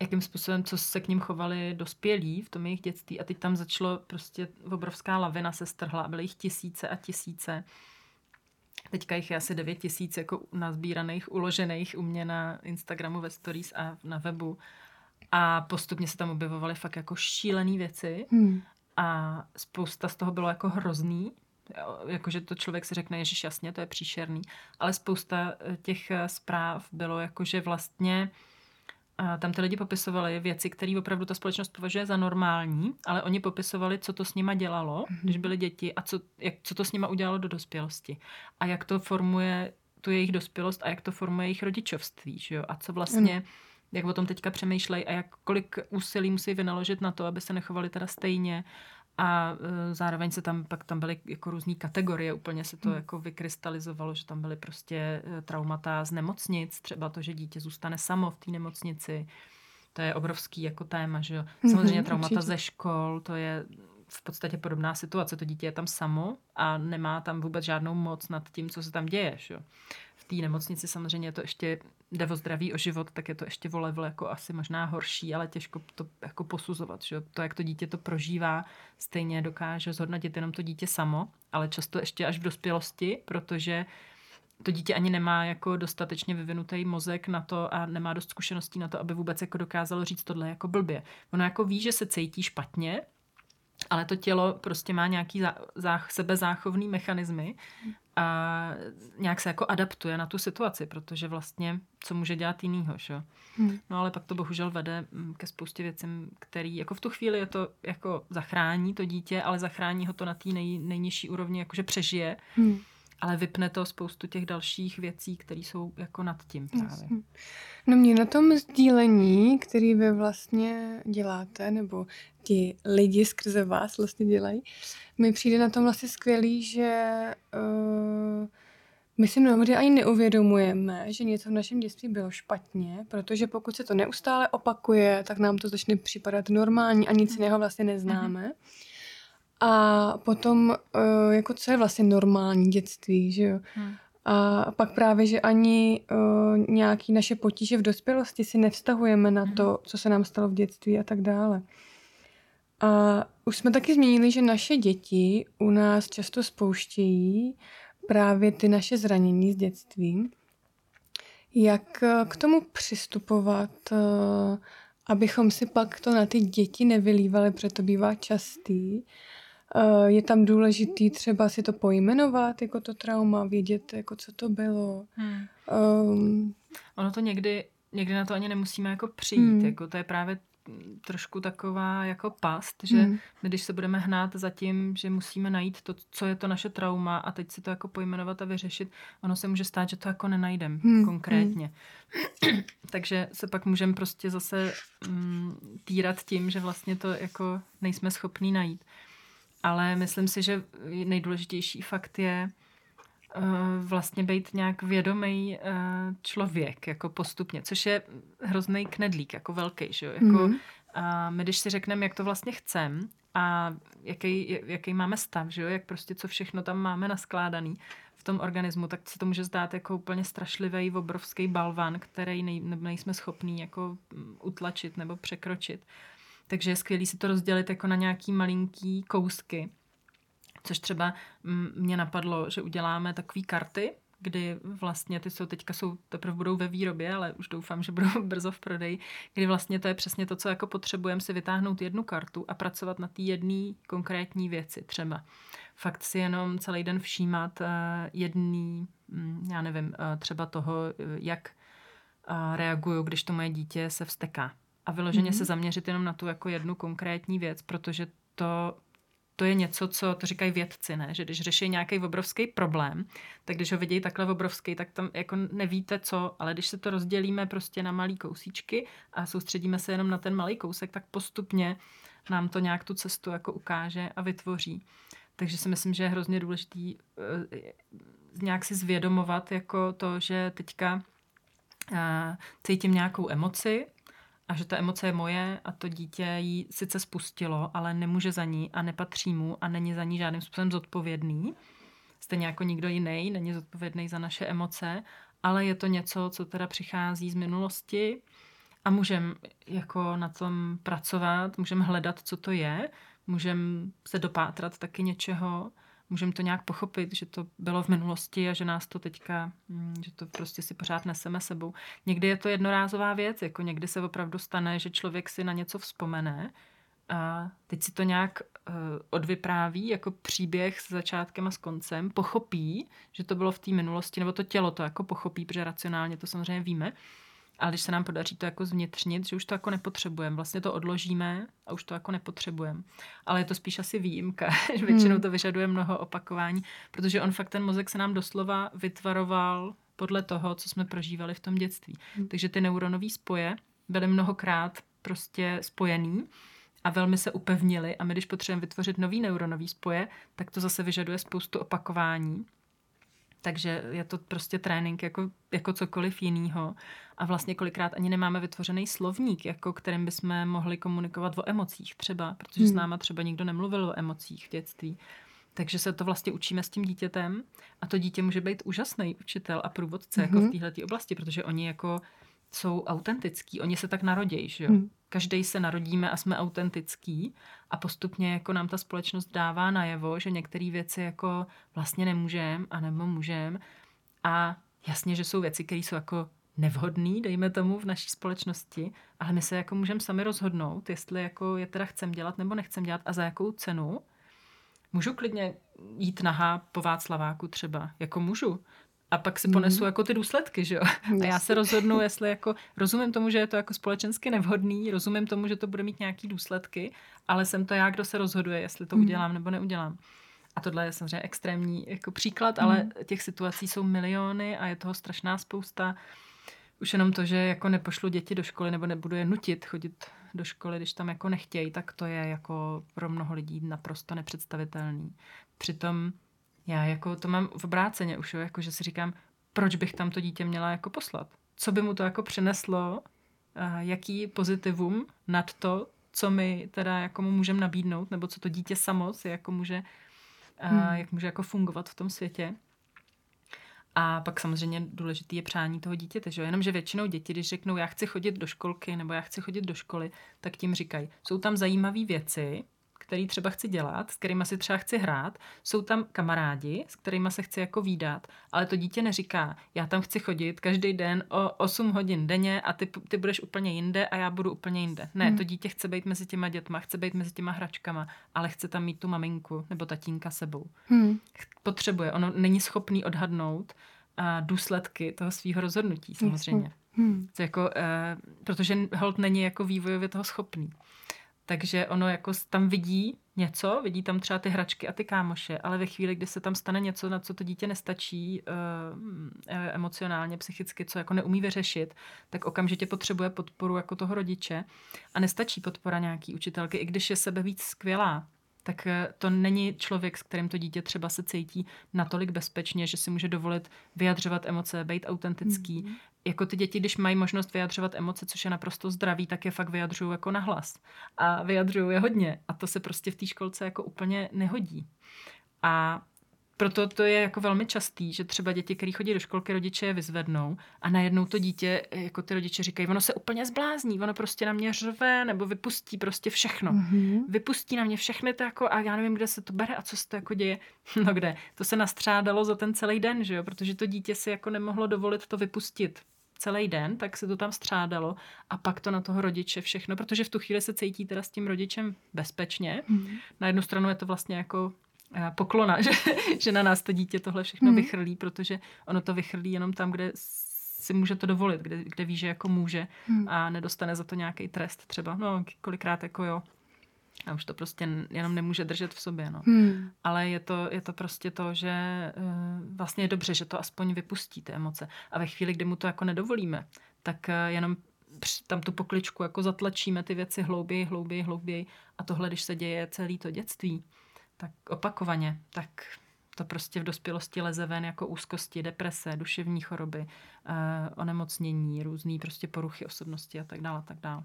jakým způsobem, co se k ním chovali dospělí v tom jejich dětství a teď tam začalo prostě obrovská lavina se strhla, byly jich tisíce a tisíce Teďka jich je asi 9 tisíc jako nazbíraných, uložených u mě na Instagramu ve stories a na webu. A postupně se tam objevovaly fakt jako šílené věci. Hmm. A spousta z toho bylo jako hrozný. Jakože to člověk si řekne, že jasně, to je příšerný. Ale spousta eh, těch eh, zpráv bylo jako, že vlastně tam ty lidi popisovali věci, které opravdu ta společnost považuje za normální, ale oni popisovali, co to s nima dělalo, mm-hmm. když byli děti a co, jak, co to s nima udělalo do dospělosti. A jak to formuje tu jejich dospělost a jak to formuje jejich rodičovství. Že jo? A co vlastně, mm. jak o tom teďka přemýšlejí a jak kolik úsilí musí vynaložit na to, aby se nechovali teda stejně a e, zároveň se tam, pak tam byly jako různé kategorie, úplně se to hmm. jako vykrystalizovalo, že tam byly prostě e, traumata z nemocnic, třeba to, že dítě zůstane samo v té nemocnici, to je obrovský jako téma, že jo. Mhm, Samozřejmě traumata Určitě. ze škol, to je v podstatě podobná situace. To dítě je tam samo a nemá tam vůbec žádnou moc nad tím, co se tam děje. Že? V té nemocnici samozřejmě je to ještě jde o zdraví, o život, tak je to ještě o level jako asi možná horší, ale těžko to jako posuzovat. Že? To, jak to dítě to prožívá, stejně dokáže zhodnotit jenom to dítě samo, ale často ještě až v dospělosti, protože to dítě ani nemá jako dostatečně vyvinutý mozek na to a nemá dost zkušeností na to, aby vůbec jako dokázalo říct tohle jako blbě. Ono jako ví, že se cítí špatně, ale to tělo prostě má nějaký zá, zá, sebezáchovný mechanismy a nějak se jako adaptuje na tu situaci, protože vlastně co může dělat jinýho, že? Hmm. No ale pak to bohužel vede mm, ke spoustě věcem, který jako v tu chvíli je to jako zachrání to dítě, ale zachrání ho to na té nej, nejnižší úrovni, jakože přežije. Hmm ale vypne to spoustu těch dalších věcí, které jsou jako nad tím právě. No mě na tom sdílení, který vy vlastně děláte, nebo ti lidi skrze vás vlastně dělají, mi přijde na tom vlastně skvělý, že uh, my si mnohdy ani neuvědomujeme, že něco v našem dětství bylo špatně, protože pokud se to neustále opakuje, tak nám to začne připadat normální a nic jiného vlastně neznáme. Mm-hmm. A potom, uh, jako co je vlastně normální dětství, že jo? Hmm. A pak právě, že ani uh, nějaký naše potíže v dospělosti si nevztahujeme na to, hmm. co se nám stalo v dětství a tak dále. A už jsme taky zmínili, že naše děti u nás často spouštějí právě ty naše zranění z dětství. Jak eh, k tomu přistupovat, abychom si pak to na ty děti nevylívali, protože to bývá častý. Eh, je tam důležitý třeba si to pojmenovat, jako to trauma, vědět, jako co to bylo. Hmm. Um, ono to někdy, někdy na to ani nemusíme jako přijít, hmm. jako to je právě trošku taková jako past, že hmm. my když se budeme hnát za tím, že musíme najít to, co je to naše trauma a teď si to jako pojmenovat a vyřešit, ono se může stát, že to jako nenajdem hmm. konkrétně. Hmm. Takže se pak můžeme prostě zase mm, týrat tím, že vlastně to jako nejsme schopní najít ale myslím si, že nejdůležitější fakt je uh, vlastně být nějak vědomý uh, člověk, jako postupně, což je hrozný knedlík, jako velký, že jo? Jako, mm. a my když si řekneme, jak to vlastně chcem a jaký, jaký máme stav, že jo? jak prostě co všechno tam máme naskládaný v tom organismu, tak se to může zdát jako úplně strašlivý, obrovský balvan, který nej, nejsme schopní jako mm, utlačit nebo překročit. Takže je skvělé si to rozdělit jako na nějaký malinký kousky. Což třeba mě napadlo, že uděláme takové karty, kdy vlastně ty jsou teďka jsou, teprve budou ve výrobě, ale už doufám, že budou brzo v prodeji, kdy vlastně to je přesně to, co jako potřebujeme si vytáhnout jednu kartu a pracovat na té jedné konkrétní věci třeba. Fakt si jenom celý den všímat uh, jedný, um, já nevím, uh, třeba toho, uh, jak reaguju, když to moje dítě se vsteká a vyloženě mm-hmm. se zaměřit jenom na tu jako jednu konkrétní věc, protože to, to je něco, co to říkají vědci, ne? že když řeší nějaký obrovský problém, tak když ho vidějí takhle obrovský, tak tam jako nevíte co, ale když se to rozdělíme prostě na malý kousíčky a soustředíme se jenom na ten malý kousek, tak postupně nám to nějak tu cestu jako ukáže a vytvoří. Takže si myslím, že je hrozně důležitý uh, nějak si zvědomovat jako to, že teďka uh, cítím nějakou emoci, a že ta emoce je moje a to dítě ji sice spustilo, ale nemůže za ní a nepatří mu a není za ní žádným způsobem zodpovědný. Stejně jako nikdo jiný není zodpovědný za naše emoce, ale je to něco, co teda přichází z minulosti a můžeme jako na tom pracovat, můžeme hledat, co to je, můžeme se dopátrat taky něčeho, můžeme to nějak pochopit, že to bylo v minulosti a že nás to teďka, mm, že to prostě si pořád neseme sebou. Někdy je to jednorázová věc, jako někdy se opravdu stane, že člověk si na něco vzpomene a teď si to nějak uh, odvypráví jako příběh s začátkem a s koncem, pochopí, že to bylo v té minulosti, nebo to tělo to jako pochopí, protože racionálně to samozřejmě víme, ale když se nám podaří to jako zvnitřnit, že už to jako nepotřebujeme, vlastně to odložíme a už to jako nepotřebujeme. Ale je to spíš asi výjimka, že většinou hmm. to vyžaduje mnoho opakování, protože on fakt ten mozek se nám doslova vytvaroval podle toho, co jsme prožívali v tom dětství. Hmm. Takže ty neuronové spoje byly mnohokrát prostě spojený a velmi se upevnili a my, když potřebujeme vytvořit nový neuronový spoje, tak to zase vyžaduje spoustu opakování. Takže je to prostě trénink jako, jako cokoliv jiného. A vlastně kolikrát ani nemáme vytvořený slovník, jako kterým bychom mohli komunikovat o emocích třeba, protože hmm. s náma třeba nikdo nemluvil o emocích v dětství. Takže se to vlastně učíme s tím dítětem a to dítě může být úžasný učitel a průvodce mm-hmm. jako v mhm. této oblasti, protože oni jako jsou autentický, oni se tak narodějí, že jo. Mm. Každý se narodíme a jsme autentický a postupně jako nám ta společnost dává najevo, že některé věci jako vlastně nemůžeme a nebo můžeme a jasně, že jsou věci, které jsou jako nevhodný, dejme tomu, v naší společnosti, ale my se jako můžeme sami rozhodnout, jestli jako je teda chcem dělat nebo nechcem dělat a za jakou cenu. Můžu klidně jít nahá po Václaváku třeba, jako můžu. A pak si ponesu mm. jako ty důsledky, že jo? A já se rozhodnu, jestli jako, rozumím tomu, že je to jako společensky nevhodný, rozumím tomu, že to bude mít nějaký důsledky, ale jsem to já, kdo se rozhoduje, jestli to mm. udělám nebo neudělám. A tohle je samozřejmě extrémní jako příklad, mm. ale těch situací jsou miliony a je toho strašná spousta. Už jenom to, že jako nepošlu děti do školy nebo nebudu je nutit chodit do školy, když tam jako nechtějí, tak to je jako pro mnoho lidí naprosto nepředstavitelný. Přitom já jako to mám v obráceně už, jo, jako že si říkám, proč bych tam to dítě měla jako poslat? Co by mu to jako přineslo? Jaký pozitivum nad to, co my teda jako mu můžeme nabídnout, nebo co to dítě samo si jako může, hmm. jak může jako fungovat v tom světě. A pak samozřejmě důležitý je přání toho dítěte, že jo? Jenomže většinou děti, když řeknou, já chci chodit do školky nebo já chci chodit do školy, tak tím říkají, jsou tam zajímavé věci, který třeba chci dělat, s kterými si třeba chci hrát, jsou tam kamarádi, s kterými se chci jako výdat, ale to dítě neříká, já tam chci chodit každý den o 8 hodin denně a ty, ty budeš úplně jinde a já budu úplně jinde. Ne, hmm. to dítě chce být mezi těma dětma, chce být mezi těma hračkama, ale chce tam mít tu maminku nebo tatínka sebou. Hmm. Potřebuje, ono není schopný odhadnout a důsledky toho svého rozhodnutí samozřejmě. Hmm. Jako, eh, protože hold není jako vývojově toho schopný. Takže ono jako tam vidí něco, vidí tam třeba ty hračky a ty kámoše, ale ve chvíli, kdy se tam stane něco, na co to dítě nestačí uh, emocionálně, psychicky, co jako neumí vyřešit, tak okamžitě potřebuje podporu jako toho rodiče. A nestačí podpora nějaký učitelky, i když je sebe víc skvělá, tak eh, to není člověk, s kterým to dítě třeba se cítí natolik bezpečně, že si může dovolit vyjadřovat emoce, být autentický, mm-hmm jako ty děti, když mají možnost vyjadřovat emoce, což je naprosto zdravý, tak je fakt vyjadřují jako nahlas. A vyjadřují je hodně. A to se prostě v té školce jako úplně nehodí. A proto to je jako velmi častý, že třeba děti, které chodí do školky, rodiče je vyzvednou a najednou to dítě, jako ty rodiče říkají, ono se úplně zblázní, ono prostě na mě řve nebo vypustí prostě všechno. Mm-hmm. Vypustí na mě všechny to jako a já nevím, kde se to bere a co se to jako děje. No kde? To se nastřádalo za ten celý den, že jo? Protože to dítě si jako nemohlo dovolit to vypustit celý den, tak se to tam střádalo a pak to na toho rodiče všechno, protože v tu chvíli se cítí teda s tím rodičem bezpečně. Mm. Na jednu stranu je to vlastně jako poklona, že, že na nás to dítě tohle všechno mm. vychrlí, protože ono to vychrlí jenom tam, kde si může to dovolit, kde, kde ví, že jako může mm. a nedostane za to nějaký trest třeba. No, kolikrát jako jo, a už to prostě jenom nemůže držet v sobě. No. Hmm. Ale je to, je to prostě to, že uh, vlastně je dobře, že to aspoň vypustí ty emoce. A ve chvíli, kdy mu to jako nedovolíme, tak uh, jenom tam tu pokličku jako zatlačíme ty věci hlouběji, hlouběji, hlouběji. A tohle, když se děje celé to dětství, tak opakovaně, tak to prostě v dospělosti leze ven jako úzkosti, deprese, duševní choroby, uh, onemocnění, různé prostě poruchy osobnosti a tak dále, a tak dále.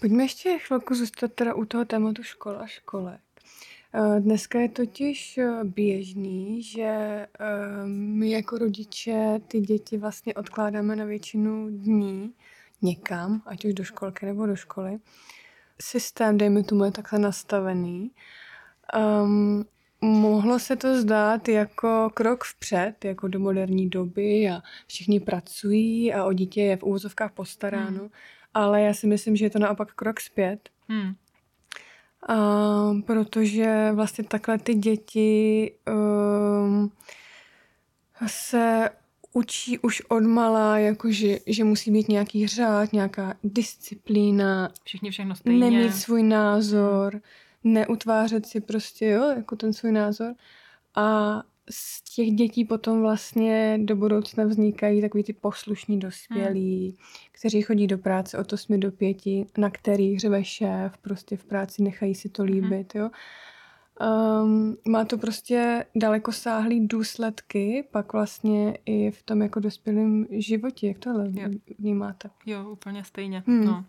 Pojďme ještě chvilku zůstat teda u toho tématu škola a školek. Eh, dneska je totiž eh, běžný, že eh, my jako rodiče ty děti vlastně odkládáme na většinu dní někam, ať už do školky nebo do školy. Systém, dejme tomu, je takhle nastavený Um, mohlo se to zdát jako krok vpřed, jako do moderní doby a všichni pracují a o dítě je v úvozovkách postaráno, hmm. ale já si myslím, že je to naopak krok zpět. Hmm. A, protože vlastně takhle ty děti um, se učí už od malá, jakože, že musí být nějaký řád, nějaká disciplína. Všichni všechno stejně. Nemít svůj názor, neutvářet si prostě, jo, jako ten svůj názor. A z těch dětí potom vlastně do budoucna vznikají takový ty poslušní dospělí, hmm. kteří chodí do práce od 8 do 5, na kterých řve šéf, prostě v práci nechají si to hmm. líbit, hmm. jo. Um, má to prostě daleko sáhlý důsledky, pak vlastně i v tom jako dospělém životě. Jak tohle jo. vnímáte? Jo, úplně stejně. Hmm. No.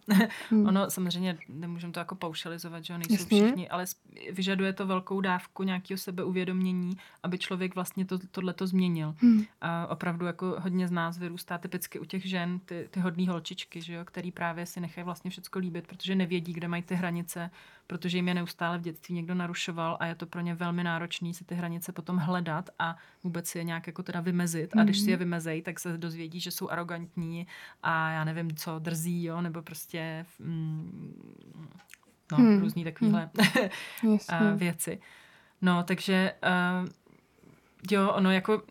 hmm. Ono samozřejmě, nemůžeme to jako paušalizovat, že nejsou Jasně. všichni, ale vyžaduje to velkou dávku nějakého sebeuvědomění, aby člověk vlastně to, tohle to změnil. Hmm. A opravdu jako hodně z nás vyrůstá typicky u těch žen, ty, ty hodné holčičky, že jo, který právě si nechají vlastně všechno líbit, protože nevědí, kde mají ty hranice, protože jim je neustále v dětství někdo narušoval a je to pro ně velmi náročné si ty hranice potom hledat a vůbec si je nějak jako teda vymezit. A když si je mhm. vymezejí, tak se dozvědí, že jsou arrogantní a já nevím co, drzí, jo, nebo prostě mm, no, hmm. různý takovýhle hmm. věci. No, takže uh, jo, ono jako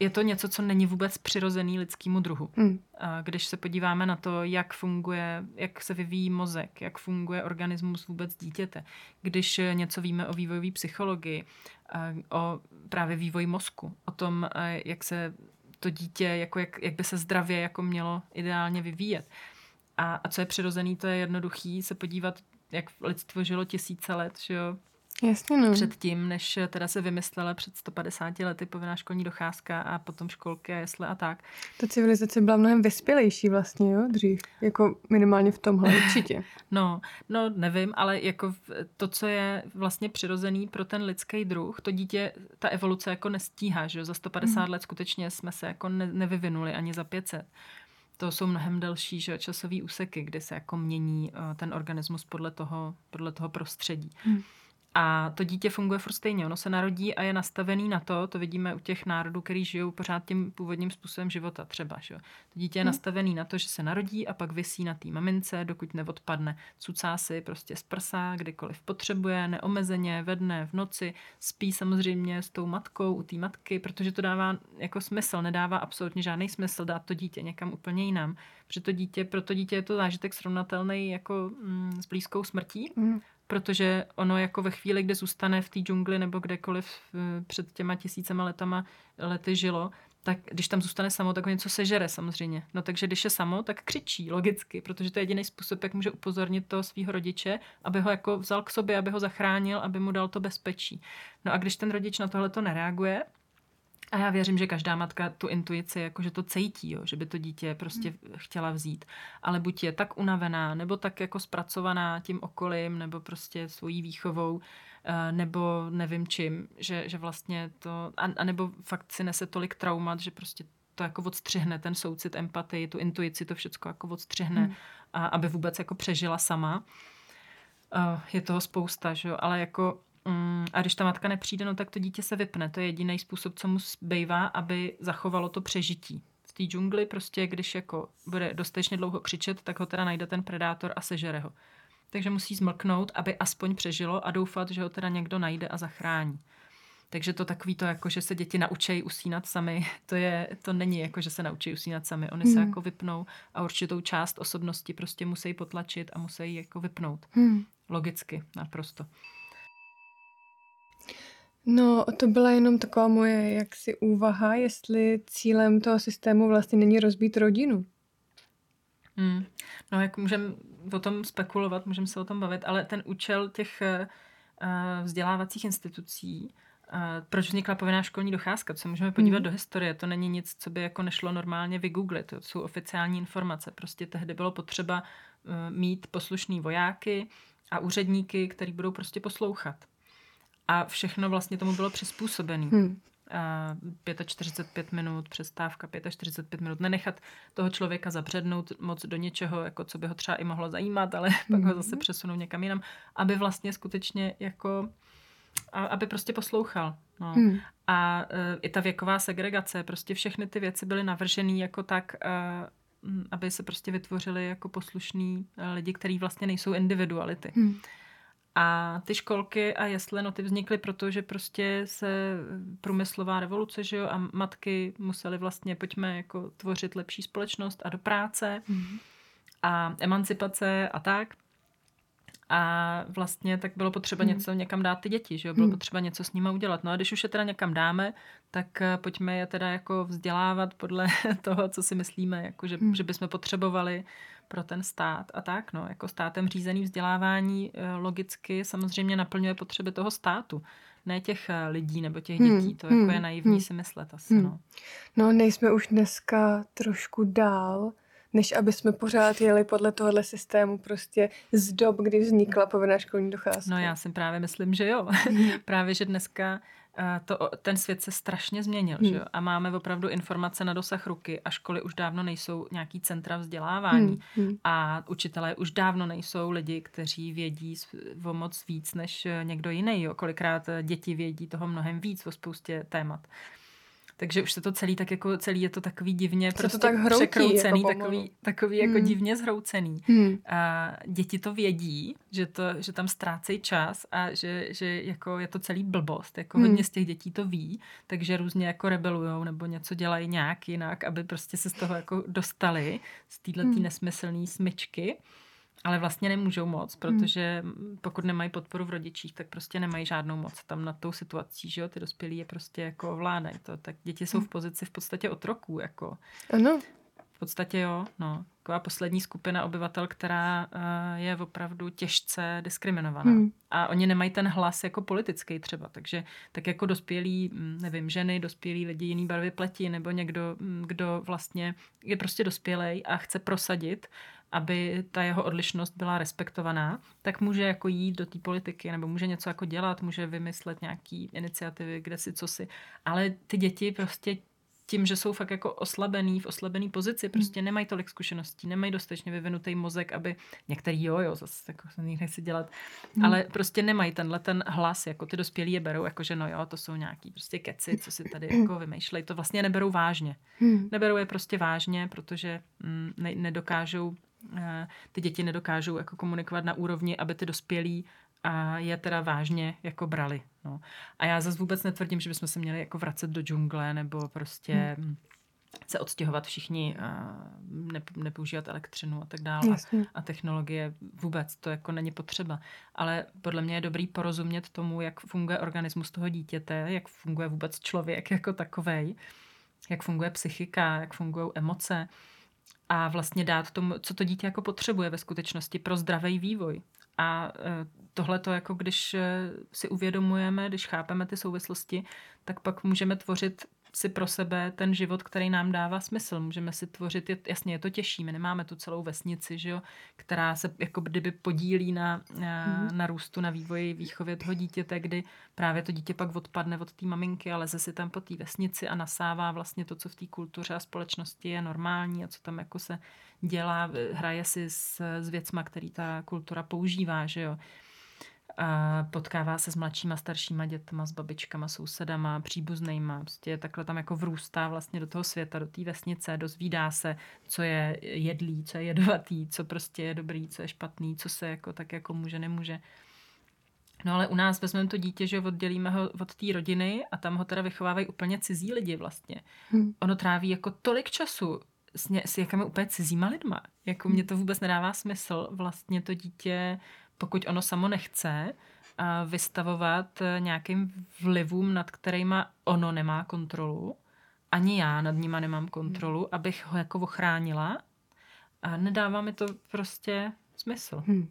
je to něco, co není vůbec přirozený lidskému druhu. Mm. Když se podíváme na to, jak funguje, jak se vyvíjí mozek, jak funguje organismus vůbec dítěte, když něco víme o vývojové psychologii, o právě vývoji mozku, o tom, jak se to dítě, jako jak, jak by se zdravě jako mělo ideálně vyvíjet. A, a co je přirozený, to je jednoduchý se podívat, jak lidstvo žilo tisíce let, že jo, Jasně, no. Předtím, než teda se vymyslela před 150 lety povinná školní docházka a potom školky a jesle a tak. Ta civilizace byla mnohem vyspělejší vlastně, jo, dřív. Jako minimálně v tomhle určitě. no, no, nevím, ale jako to, co je vlastně přirozený pro ten lidský druh, to dítě, ta evoluce jako nestíhá, že jo, za 150 mm. let skutečně jsme se jako ne, nevyvinuli ani za 500 to jsou mnohem delší že, časové úseky, kdy se jako mění uh, ten organismus podle toho, podle toho prostředí. Hmm. A to dítě funguje furt stejně. Ono se narodí a je nastavený na to, to vidíme u těch národů, který žijou pořád tím původním způsobem života třeba. Že? To dítě je hmm. nastavený na to, že se narodí a pak vysí na té mamince, dokud neodpadne. Cucá si prostě z prsa, kdykoliv potřebuje, neomezeně, ve dne, v noci. Spí samozřejmě s tou matkou u té matky, protože to dává jako smysl. Nedává absolutně žádný smysl dát to dítě někam úplně jinam. Protože to dítě, pro to dítě je to zážitek srovnatelný jako mm, s blízkou smrtí. Hmm protože ono jako ve chvíli, kdy zůstane v té džungli nebo kdekoliv eh, před těma tisícema letama lety žilo, tak když tam zůstane samo, tak něco sežere samozřejmě. No takže když je samo, tak křičí logicky, protože to je jediný způsob, jak může upozornit toho svého rodiče, aby ho jako vzal k sobě, aby ho zachránil, aby mu dal to bezpečí. No a když ten rodič na tohle to nereaguje, a já věřím, že každá matka tu intuici, jako že to cítí, jo, že by to dítě prostě hmm. chtěla vzít. Ale buď je tak unavená, nebo tak jako zpracovaná tím okolím, nebo prostě svojí výchovou, eh, nebo nevím čím, že, že vlastně to, a, a nebo fakt si nese tolik traumat, že prostě to jako odstřihne, ten soucit, empatii, tu intuici, to všechno jako odstřihne, hmm. a, aby vůbec jako přežila sama. Uh, je toho spousta, že jo, ale jako Mm, a když ta matka nepřijde, no tak to dítě se vypne. To je jediný způsob, co mu zbývá, aby zachovalo to přežití. V té džungli prostě, když jako bude dostatečně dlouho křičet, tak ho teda najde ten predátor a sežere ho. Takže musí zmlknout, aby aspoň přežilo a doufat, že ho teda někdo najde a zachrání. Takže to takový to, jako že se děti naučí usínat sami, to, je, to není jako, že se naučí usínat sami. Oni hmm. se jako vypnou a určitou část osobnosti prostě musí potlačit a musí jako vypnout. Hmm. Logicky, naprosto. No, to byla jenom taková moje jaksi úvaha, jestli cílem toho systému vlastně není rozbít rodinu. Hmm. No, jak můžeme o tom spekulovat, můžeme se o tom bavit, ale ten účel těch uh, vzdělávacích institucí, uh, proč vznikla povinná školní docházka, co můžeme podívat hmm. do historie, to není nic, co by jako nešlo normálně vygooglit, to jsou oficiální informace. Prostě tehdy bylo potřeba uh, mít poslušný vojáky a úředníky, který budou prostě poslouchat. A všechno vlastně tomu bylo přizpůsobené. Hmm. 45 minut, přestávka 45 minut, nenechat toho člověka zabřednout moc do něčeho, jako co by ho třeba i mohlo zajímat, ale pak ho zase hmm. přesunout někam jinam, aby vlastně skutečně jako aby prostě poslouchal. No. Hmm. A uh, i ta věková segregace, prostě všechny ty věci byly navržené jako tak, uh, aby se prostě vytvořili jako poslušní uh, lidi, kteří vlastně nejsou individuality. Hmm. A ty školky a jesle, no ty vznikly proto, že prostě se průmyslová revoluce, že jo, a matky musely vlastně, pojďme jako tvořit lepší společnost a do práce mm. a emancipace a tak. A vlastně tak bylo potřeba hmm. něco někam dát ty děti, že jo? Bylo hmm. potřeba něco s nimi udělat. No a když už je teda někam dáme, tak eh, pojďme je teda jako vzdělávat podle toho, co si myslíme, jako že, hmm. že bychom potřebovali pro ten stát a tak, no, jako státem řízený vzdělávání eh, logicky samozřejmě naplňuje potřeby toho státu, ne těch eh, lidí nebo těch dětí, hmm. to jako hmm. je naivní hmm. si myslet asi, hmm. no. No, nejsme už dneska trošku dál, než aby jsme pořád jeli podle tohohle systému prostě z dob, kdy vznikla povinná školní docházka. No já si právě myslím, že jo. právě, že dneska to, ten svět se strašně změnil hmm. že? a máme opravdu informace na dosah ruky a školy už dávno nejsou nějaký centra vzdělávání hmm. Hmm. a učitelé už dávno nejsou lidi, kteří vědí o moc víc než někdo jiný. Jo? Kolikrát děti vědí toho mnohem víc o spoustě témat. Takže už se to celý tak jako celý je to takový divně prostě to tak hroutí, překroucený, jako takový, takový jako hmm. divně zhroucený. Hmm. A děti to vědí, že, to, že tam ztrácejí čas a že, že jako je to celý blbost. Jako hmm. hodně z těch dětí to ví, takže různě jako rebelujou nebo něco dělají nějak jinak, aby prostě se z toho jako dostali, z téhle hmm. nesmyslné smyčky. Ale vlastně nemůžou moc, hmm. protože pokud nemají podporu v rodičích, tak prostě nemají žádnou moc tam nad tou situací, že jo, ty dospělí je prostě jako ovládají to, tak děti jsou v hmm. pozici v podstatě otroků, jako. Ano. V podstatě jo, no. Taková poslední skupina obyvatel, která uh, je opravdu těžce diskriminovaná. Hmm. A oni nemají ten hlas jako politický třeba, takže tak jako dospělí, hm, nevím, ženy, dospělí lidi jiný barvy pleti, nebo někdo, hm, kdo vlastně je prostě dospělej a chce prosadit aby ta jeho odlišnost byla respektovaná, tak může jako jít do té politiky nebo může něco jako dělat, může vymyslet nějaký iniciativy, kde si co si. Ale ty děti prostě tím, že jsou fakt jako oslabený, v oslabený pozici, hmm. prostě nemají tolik zkušeností, nemají dostatečně vyvinutý mozek, aby některý jo, jo, zase jako se nechci dělat, hmm. ale prostě nemají tenhle ten hlas, jako ty dospělí je berou, jako že no jo, to jsou nějaký prostě keci, co si tady jako vymýšlejí, to vlastně neberou vážně. Hmm. Neberou je prostě vážně, protože mm, ne, nedokážou ty děti nedokážou jako komunikovat na úrovni, aby ty dospělí a je teda vážně jako brali. No. A já zase vůbec netvrdím, že bychom se měli jako vracet do džungle nebo prostě hmm. se odstěhovat všichni a nepoužívat elektřinu a tak dále a, a technologie. Vůbec to jako není potřeba. Ale podle mě je dobrý porozumět tomu, jak funguje organismus toho dítěte, jak funguje vůbec člověk jako takovej, jak funguje psychika, jak fungují emoce a vlastně dát tomu, co to dítě jako potřebuje ve skutečnosti pro zdravý vývoj. A e, tohle to jako když e, si uvědomujeme, když chápeme ty souvislosti, tak pak můžeme tvořit si pro sebe ten život, který nám dává smysl. Můžeme si tvořit, jasně je to těžší, my nemáme tu celou vesnici, že jo, která se jako kdyby podílí na, na, mm. na růstu, na vývoji, výchově toho dítěte, kdy právě to dítě pak odpadne od té maminky a leze si tam po té vesnici a nasává vlastně to, co v té kultuře a společnosti je normální a co tam jako se dělá, hraje si s, s věcma, který ta kultura používá, že jo a potkává se s mladšíma, staršíma dětma, s babičkama, sousedama, příbuznýma. Prostě takhle tam jako vrůstá vlastně do toho světa, do té vesnice, dozvídá se, co je jedlý, co je jedovatý, co prostě je dobrý, co je špatný, co se jako tak jako může, nemůže. No ale u nás vezmeme to dítě, že oddělíme ho od té rodiny a tam ho teda vychovávají úplně cizí lidi vlastně. Hmm. Ono tráví jako tolik času s, ně, s jakými úplně cizíma lidma. Jako mě to vůbec nedává smysl vlastně to dítě pokud ono samo nechce, vystavovat nějakým vlivům, nad kterými ono nemá kontrolu, ani já nad nima nemám kontrolu, hmm. abych ho jako ochránila. A nedává mi to prostě smysl. Hmm.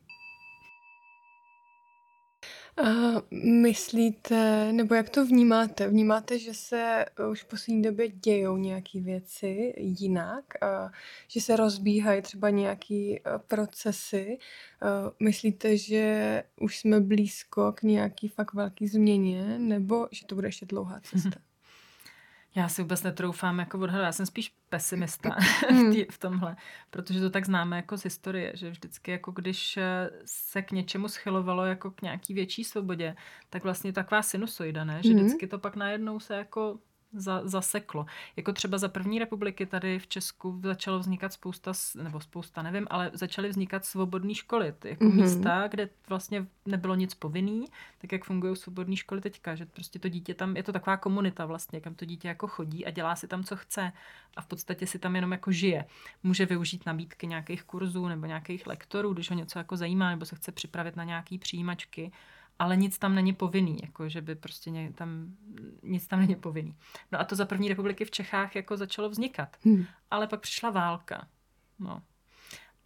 Uh, myslíte, nebo jak to vnímáte? Vnímáte, že se už v poslední době dějou nějaké věci jinak? Uh, že se rozbíhají třeba nějaké uh, procesy? Uh, myslíte, že už jsme blízko k nějaký fakt velký změně? Nebo že to bude ještě dlouhá cesta? Já si vůbec netroufám jako odhadovat. Já jsem spíš pesimista v, tý, v tomhle, protože to tak známe jako z historie, že vždycky jako když eh, se k něčemu schylovalo jako k nějaký větší svobodě, tak vlastně taková sinusoida, ne? Že mhm. vždycky to pak najednou se jako za, zaseklo. Jako třeba za první republiky tady v Česku začalo vznikat spousta, nebo spousta, nevím, ale začaly vznikat svobodné školy, jako mm-hmm. místa, kde vlastně nebylo nic povinný, tak jak fungují svobodné školy teďka, že prostě to dítě tam, je to taková komunita vlastně, kam to dítě jako chodí a dělá si tam, co chce a v podstatě si tam jenom jako žije. Může využít nabídky nějakých kurzů nebo nějakých lektorů, když ho něco jako zajímá, nebo se chce připravit na nějaký přijímačky ale nic tam není povinný, jako že by prostě ně, tam, nic tam není povinný. No a to za první republiky v Čechách jako začalo vznikat. Hmm. Ale pak přišla válka. No.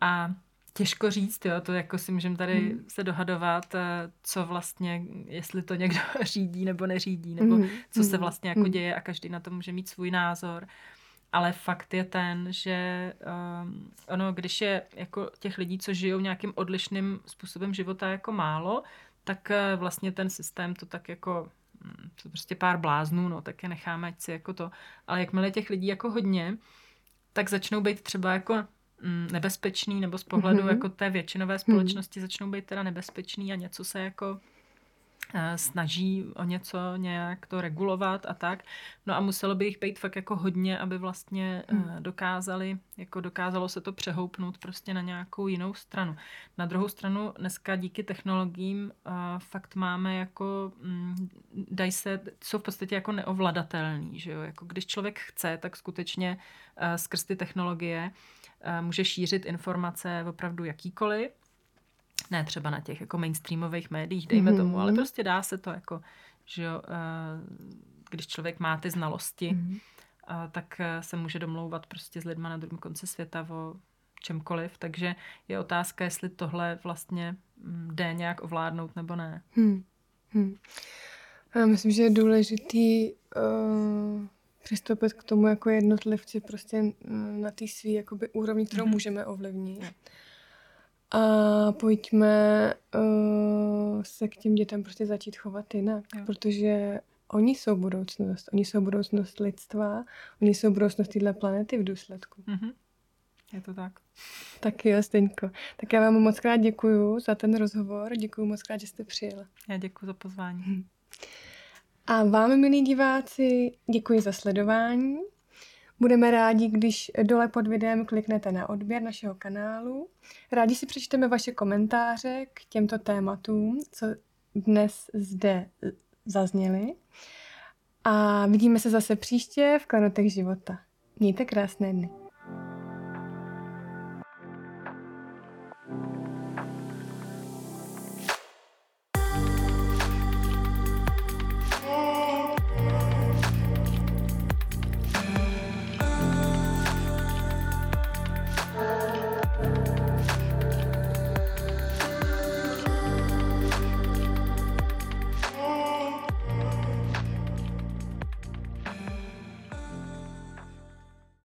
A těžko říct, jo, to jako si můžeme tady hmm. se dohadovat, eh, co vlastně, jestli to někdo řídí nebo neřídí, nebo hmm. co se hmm. vlastně jako hmm. děje a každý na to může mít svůj názor. Ale fakt je ten, že um, ono, když je jako těch lidí, co žijou nějakým odlišným způsobem života jako málo, tak eh, vlastně ten systém to tak jako hm, to prostě pár bláznů, no, tak je necháme, ať si jako to. Ale jakmile těch lidí jako hodně, tak začnou být třeba jako hm, nebezpečný, nebo z pohledu mm-hmm. jako té většinové společnosti mm-hmm. začnou být teda nebezpečný a něco se jako snaží o něco nějak to regulovat a tak. No a muselo by jich být fakt jako hodně, aby vlastně eh, hmm. dokázali, jako dokázalo se to přehoupnout prostě na nějakou jinou stranu. Na druhou stranu dneska díky technologiím uh, fakt máme jako, um, dají se, jsou v podstatě jako neovladatelný, že jo? Jako když člověk chce, tak skutečně skrz ty technologie může šířit informace opravdu jakýkoliv ne třeba na těch jako mainstreamových médiích, dejme mm-hmm. tomu, ale prostě dá se to jako, že jo, eh, když člověk má ty znalosti, mm-hmm. tak eh, se může domlouvat prostě s lidma na druhém konci světa o čemkoliv, takže je otázka, jestli tohle vlastně mm, jde nějak ovládnout nebo ne. Hmm. Hmm. Já myslím, že je důležitý uh, přistoupit k tomu jako jednotlivci prostě na té svý jakoby úrovni, kterou mm-hmm. můžeme ovlivnit. A pojďme uh, se k těm dětem prostě začít chovat jinak, jo. protože oni jsou budoucnost, oni jsou budoucnost lidstva, oni jsou budoucnost téhle planety v důsledku. Mm-hmm. Je to tak. Tak jo, Steňko. Tak já vám moc krát děkuju za ten rozhovor, děkuju moc krát, že jste přijela. Já děkuji za pozvání. A vám, milí diváci, děkuji za sledování. Budeme rádi, když dole pod videem kliknete na odběr našeho kanálu. Rádi si přečteme vaše komentáře k těmto tématům, co dnes zde zazněly. A vidíme se zase příště v Klenotech života. Mějte krásné dny.